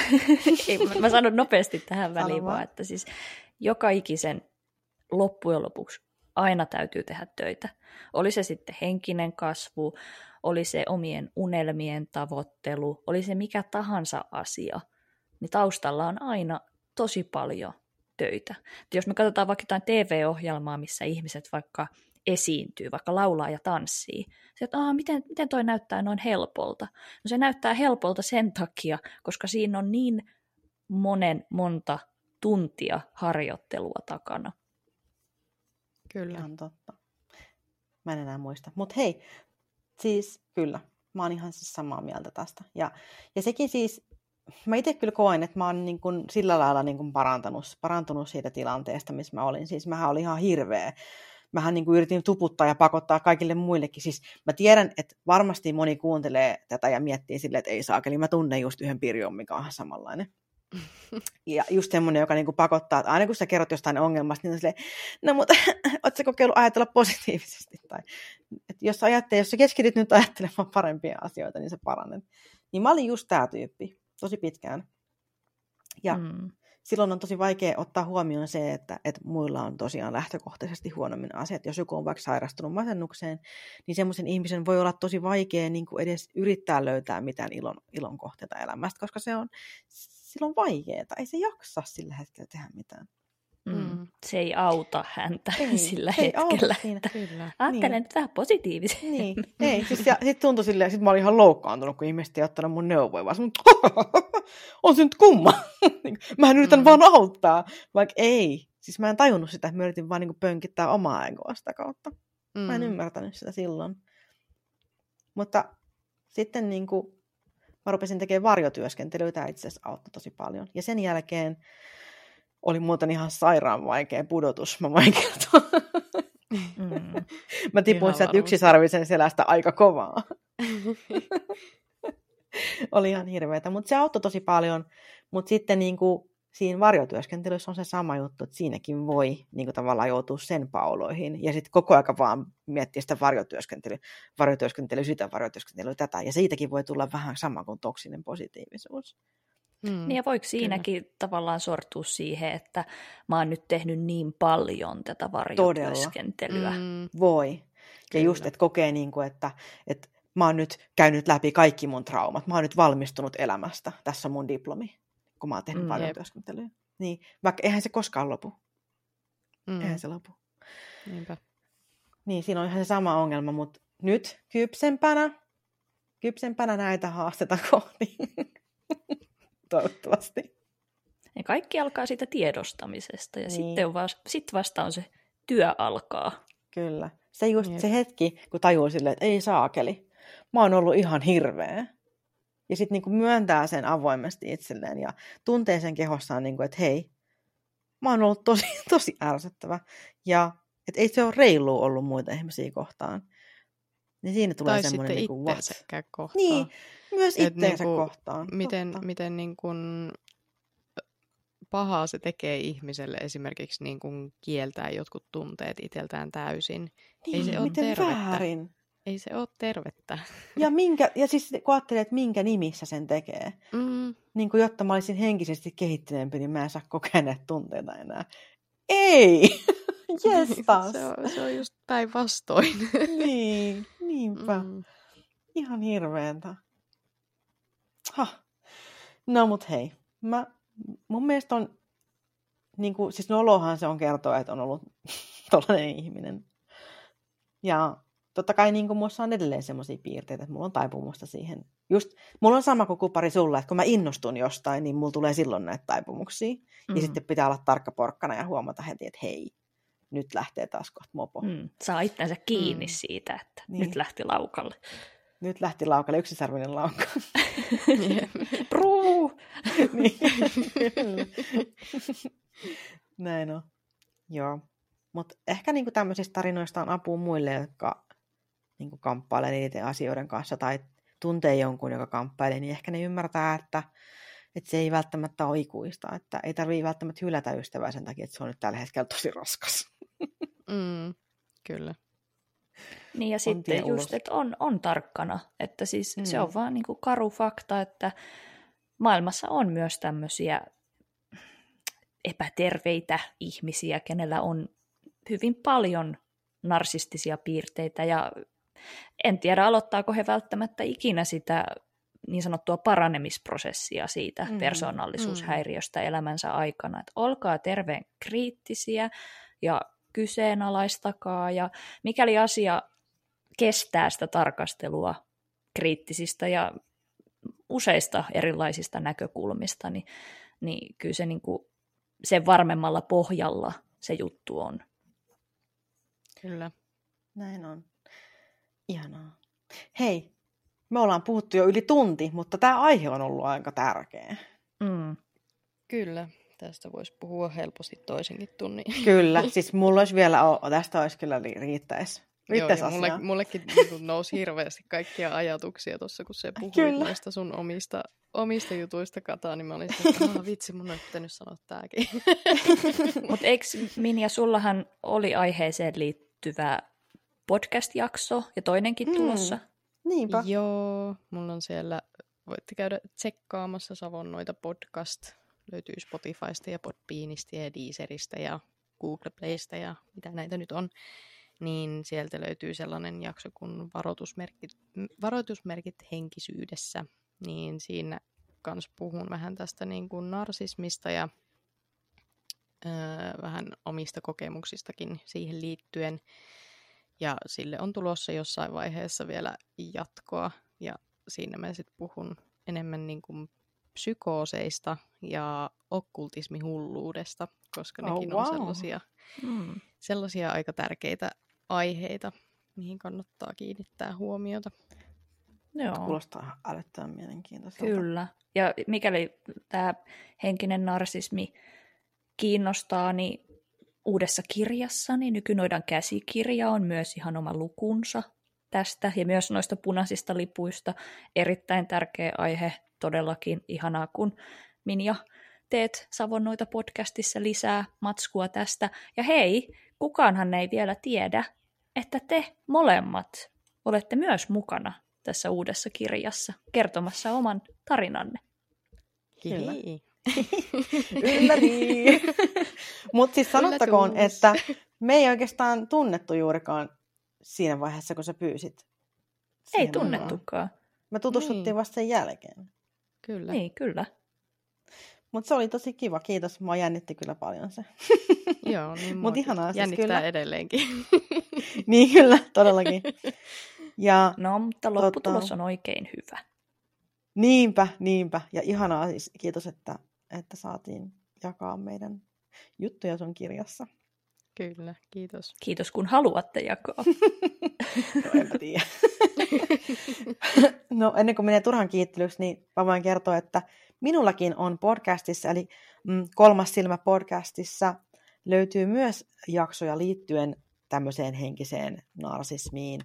<laughs> Ei, mä- mä sanon nopeasti tähän Sano väliin vaan. vaan, että siis joka ikisen loppujen lopuksi aina täytyy tehdä töitä. Oli se sitten henkinen kasvu, oli se omien unelmien tavoittelu, oli se mikä tahansa asia, niin taustalla on aina tosi paljon töitä. Et jos me katsotaan vaikka jotain TV-ohjelmaa, missä ihmiset vaikka esiintyy, vaikka laulaa ja tanssii, se, että Aa, miten, miten toi näyttää noin helpolta? No se näyttää helpolta sen takia, koska siinä on niin monen monta tuntia harjoittelua takana. Kyllä. Ihan totta. Mä en enää muista. Mutta hei, siis kyllä, mä oon ihan siis samaa mieltä tästä. Ja, ja sekin siis, mä itse kyllä koen, että mä oon niin kun sillä lailla niin kun parantanut, parantunut siitä tilanteesta, missä mä olin. Siis mähän olin ihan hirveä. Mähän niin kuin yritin tuputtaa ja pakottaa kaikille muillekin. Siis mä tiedän, että varmasti moni kuuntelee tätä ja miettii silleen, että ei saakeli. Mä tunnen just yhden Pirjon, mikä on samanlainen. Ja just semmoinen, joka niinku pakottaa, että aina kun sä kerrot jostain ongelmasta, niin on silleen, no mutta <laughs> ootko sä kokeillut ajatella positiivisesti? Tai, että jos, ajattelet, jos sä keskityt nyt ajattelemaan parempia asioita, niin sä paranet. Niin mä olin just tämä tyyppi, tosi pitkään. Ja Mm. silloin on tosi vaikea ottaa huomioon se, että, että muilla on tosiaan lähtökohtaisesti huonommin asiat. Jos joku on vaikka sairastunut masennukseen, niin semmoisen ihmisen voi olla tosi vaikea niin kuin edes yrittää löytää mitään ilon, ilon kohteita elämästä, koska se on silloin vaikeaa. Ei se jaksa sillä hetkellä tehdä mitään. Mm. Mm. Se ei auta häntä Ei, <laughs> sillä se ei auta hetkellä. siinä. Kyllä. Ajattelen Niin. nyt vähän positiivisesti. Niin, ei. <laughs> Siis, ja sit tuntui silleen, sit mä olin ihan loukkaantunut, kun ihmiset ei ottanut mun neuvoja, vaan <laughs> on se nyt kumma. mä en yritän Mm. mm. vaan auttaa, vaikka ei. Siis mä en tajunnut sitä, että mä yritin vaan niin pönkittää omaa egoa sitä kautta. Mm. Mä en ymmärtänyt sitä silloin. Mutta sitten niin kuin, mä rupesin tekemään varjotyöskentelyä, tämä itse asiassa auttoi tosi paljon. Ja sen jälkeen oli muuten ihan sairaan vaikea pudotus, mä voin kertoa. Mm. Mä tipuin Ihan sieltä yksisarvisen selästä aika kovaa. <laughs> oli ihan hirveätä, mutta se auttoi tosi paljon. Mutta sitten niin kuin, siinä varjotyöskentelyssä on se sama juttu, että siinäkin voi niin kuin, tavallaan joutua sen pauloihin. Ja sitten koko aika vaan miettiä sitä varjotyöskentelyä, varjotyöskentelyä, sitä varjotyöskentelyä, tätä. Ja siitäkin voi tulla vähän sama kuin toksinen positiivisuus. Mm. Niin ja voiko siinäkin tavallaan sortua siihen, että mä oon nyt tehnyt niin paljon tätä varjotyöskentelyä. Mm. Voi. Ja Kyllä. just, että kokee, niin kuin, että, että mä oon nyt käynyt läpi kaikki mun traumat. Mä oon nyt valmistunut elämästä. Tässä on mun diplomi, kun mä oon tehnyt Mm, paljon jep. työskentelyä. Niin, vaikka eihän se koskaan lopu. Mm. Eihän se lopu. Niinpä. Niin, siinä on ihan se sama ongelma, mutta nyt kypsempänä, kypsempänä näitä haasteita <laughs> kohti. Toivottavasti. Ja kaikki alkaa siitä tiedostamisesta ja Niin. sitten on vasta, sit vasta on se työ alkaa. Kyllä. Se just Jep. se hetki, kun tajuu silleen, että ei saakeli. Mä oon ollut ihan hirveä. Ja sitten niinku myöntää sen avoimesti itselleen ja tuntee sen kehossaan, niinku, että hei, mä oon ollut tosi, <laughs> tosi ärsyttävä. Ja että ei se ole reilu ollut muita ihmisiä kohtaan. Niin siinä tulee Tai semmoinen what? itsensäkään kohtaan. Niin, myös itteensä niinku, kohtaan. Miten, Totta. miten niin kun pahaa se tekee ihmiselle esimerkiksi niin kun kieltää jotkut tunteet itseltään täysin. niin, ei se oo miten tervettä. väärin. Ei se ole tervettä. Ja, minkä, ja siis kun ajattelee, että minkä nimissä sen tekee, Mm. niin kuin jotta mä olisin henkisesti kehittyneempi, niin mä en saa kokea näitä tunteita enää. Ei! Jestas! <laughs> se, on, se on just päinvastoin. niin, niinpä. Mm. Ihan hirveetä. Ha. No mut hei, mä, mun mielestä on, niin kuin, siis nolohan se on kertoa, että on ollut <laughs> tollainen ihminen. Ja totta kai niin kuin muassa on edelleen semmoisia piirteitä, että mulla on taipumusta siihen. Just, mulla on sama kuin kupari sulla, että kun mä innostun jostain, niin mulla tulee silloin näitä taipumuksia. Mm. Ja sitten pitää olla tarkka porkkana ja huomata heti, että hei, nyt lähtee taas kohta mopo. Mm. Mm. Saa itsensä kiinni Mm. siitä, että Niin. nyt lähti laukalle. Nyt lähti laukalle yksisarvinen laukka. <laughs> Pruu! <laughs> niin. Näin on. Joo. Mutta ehkä niinku tämmöisistä tarinoista on apua muille, jotka niinku kamppailee niiden asioiden kanssa tai tuntee jonkun, joka kamppailee, niin ehkä ne ymmärtää, että, että se ei välttämättä ole ikuista, että ei tarvitse välttämättä hylätä ystävää sen takia, että se on nyt tällä hetkellä tosi raskas. Mm, kyllä. Niin ja sitten just, että on, on tarkkana, että siis mm. se on vaan niin kuin karu fakta, että maailmassa on myös tämmöisiä epäterveitä ihmisiä, kenellä on hyvin paljon narsistisia piirteitä ja en tiedä, aloittaako he välttämättä ikinä sitä niin sanottua paranemisprosessia siitä mm. persoonallisuushäiriöstä mm. elämänsä aikana. Että olkaa terveen kriittisiä ja kyseenalaistakaa ja mikäli asia kestää sitä tarkastelua kriittisistä ja useista erilaisista näkökulmista, niin, niin kyllä se niin kuin sen varmemmalla pohjalla se juttu on. Kyllä. Näin on. Ihanaa. Hei, me ollaan puhuttu jo yli tunti, mutta tämä aihe on ollut aika tärkeä. Mm. Kyllä, tästä voisi puhua helposti toisenkin tunnin. <laughs> Kyllä, siis mulla olisi vielä, tästä olisi kyllä riittäisi. Riittäisi Joo, mulle, mullekin niin nousi hirveästi kaikkia ajatuksia tuossa, kun se puhui kyllä. noista sun omista, omista jutuista kataa, niin mä olin että ah, vitsi, mun on pitänyt sanoa tääkin. <laughs> Mutta eikö Minja, sullahan oli aiheeseen liittyvä podcast-jakso ja toinenkin mm. tulossa? Niinpä. Joo, mulla on siellä, voitte käydä tsekkaamassa Savonnoita podcast. Löytyy Spotifysta ja Podbeanista ja Deezeristä ja Google Playsta ja mitä näitä nyt on. Niin sieltä löytyy sellainen jakso kuin varoitusmerkit, varoitusmerkit henkisyydessä. Niin siinä kanssa puhun vähän tästä niin kuin narsismista ja öö, vähän omista kokemuksistakin siihen liittyen. Ja sille on tulossa jossain vaiheessa vielä jatkoa. Ja siinä mä sitten puhun enemmän niin kuin psykooseista ja okkultismihulluudesta, koska oh, nekin wow. on sellaisia, mm. sellaisia aika tärkeitä aiheita, mihin kannattaa kiinnittää huomiota. Joo. Kuulostaa älyttömän mielenkiintoiselta. Kyllä. Ja mikäli tämä henkinen narsismi kiinnostaa, niin uudessa kirjassani, Nykynoidan käsikirja, on myös ihan oma lukunsa tästä ja myös noista punaisista lipuista. Erittäin tärkeä aihe, todellakin ihanaa, kun Minja teet Savonnoita podcastissa lisää matskua tästä. Ja hei, kukaanhan ei vielä tiedä, että te molemmat olette myös mukana tässä uudessa kirjassa kertomassa oman tarinanne. Kyllä. <laughs> Ylläri! Mutta siis sanottakoon, että me ei oikeastaan tunnettu juurikaan siinä vaiheessa, kun sä pyysit. Ei tunnettukaan. Me tutustuttiin niin. vasta sen jälkeen. Kyllä. Niin, kyllä. Mutta se oli tosi kiva, kiitos. Mua jännitti kyllä paljon se. <laughs> Joo, niin Mut ihanaa siis jännittää kyllä. edelleenkin. <laughs> niin kyllä, todellakin. Ja, no, mutta lopputulos tota... on oikein hyvä. Niinpä, niinpä. Ja ihanaa siis, kiitos, että, että saatiin jakaa meidän juttuja sun kirjassa. Kyllä, kiitos. Kiitos, kun haluatte jakaa. <laughs> no, enpä tiedä. <laughs> no, ennen kuin menee turhan kiittelyksi, niin mä voin kertoa, että minullakin on podcastissa, eli mm, Kolmas silmä podcastissa, löytyy myös jaksoja liittyen tämmöiseen henkiseen narsismiin.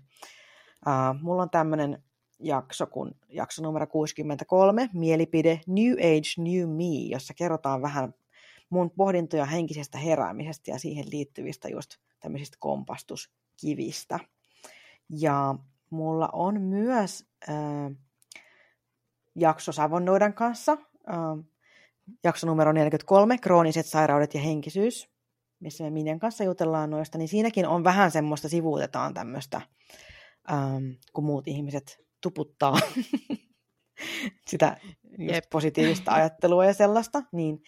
Uh, mulla on tämmöinen jakso kuin jakso numero 63, mielipide New Age New Me, jossa kerrotaan vähän mun pohdintoja henkisestä heräämisestä ja siihen liittyvistä just tämmöisistä kompastuskivistä. Ja mulla on myös äh, jakso Savonnoidan kanssa, äh, jakso numero 43, krooniset sairaudet ja henkisyys, missä me Minjan kanssa jutellaan noista, niin siinäkin on vähän semmoista, sivuutetaan tämmöistä, ähm, kun muut ihmiset tuputtaa <laughs> sitä just positiivista ajattelua ja sellaista, niin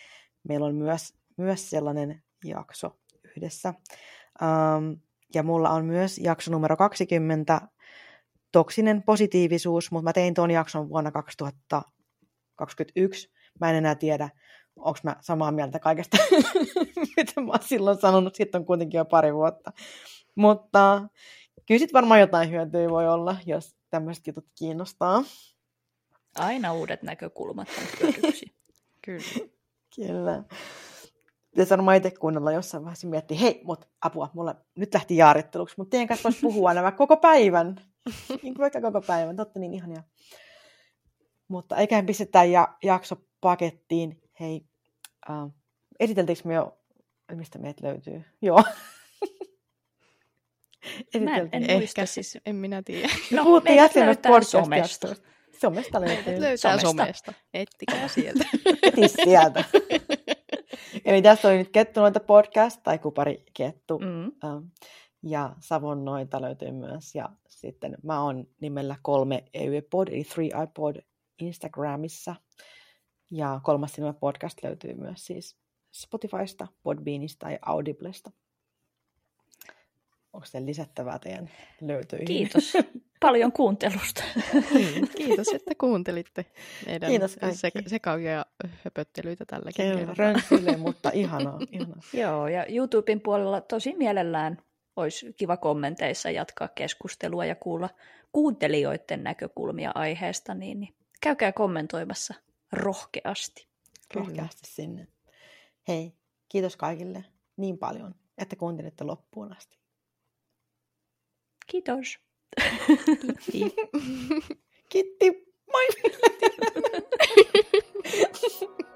meillä on myös, myös sellainen jakso yhdessä. Ähm, ja mulla on myös jakso numero 20, toksinen positiivisuus, mutta mä tein tuon jakson vuonna 2021. Mä en enää tiedä, onko mä samaa mieltä kaikesta, <laughs> mitä mä oon silloin sanonut. Sitten on kuitenkin jo pari vuotta. Mutta kyllä sitten varmaan jotain hyötyä voi olla, jos tämmöiset jutut kiinnostaa. Aina uudet näkökulmat <laughs> Kyllä. Kyllä. pitäisi varmaan itse kuunnella jossain vaiheessa miettiä, hei, mutta apua, mulla nyt lähti jaaritteluksi, mutta teidän kanssa voisi puhua nämä koko päivän. <laughs> niin kuin vaikka koko päivän, totta niin ihania. Mutta eiköhän pistetä ja jakso pakettiin. Hei, uh, esiteltiinkö me jo, mistä meitä löytyy? Joo. Mä en, en muista siis. en minä tiedä. No, puhuttiin äsken noista löytää podcast-jaksoista. Somesta löytyy. Löytää somesta. somesta. Ettikää sieltä. Heti sieltä. <laughs> Eli tässä oli nyt Kettunoita podcast tai Kupari Kettu. Mm. Ähm, ja Savonnoita löytyy myös. Ja sitten mä oon nimellä kolme EYPod, eli Three iPod Instagramissa. Ja kolmas silmä podcast löytyy myös siis Spotifysta, Podbeanista ja Audiblesta. Onko se lisättävää teidän löytyihin? Kiitos paljon kuuntelusta. Mm, Kiitos, että kuuntelitte meidän Kiitos sek- sekavia höpöttelyitä Kyllä, kertaa. mutta <laughs> ihanaa. ihanaa. Joo, ja YouTuben puolella tosi mielellään olisi kiva kommenteissa jatkaa keskustelua ja kuulla kuuntelijoiden näkökulmia aiheesta, niin, niin käykää kommentoimassa rohkeasti. Kyllä. Rohkeasti sinne. Hei, kiitos kaikille niin paljon, että kuuntelitte loppuun asti. Kiitos. Kiitti. <laughs> Kiitti. Moi. <laughs>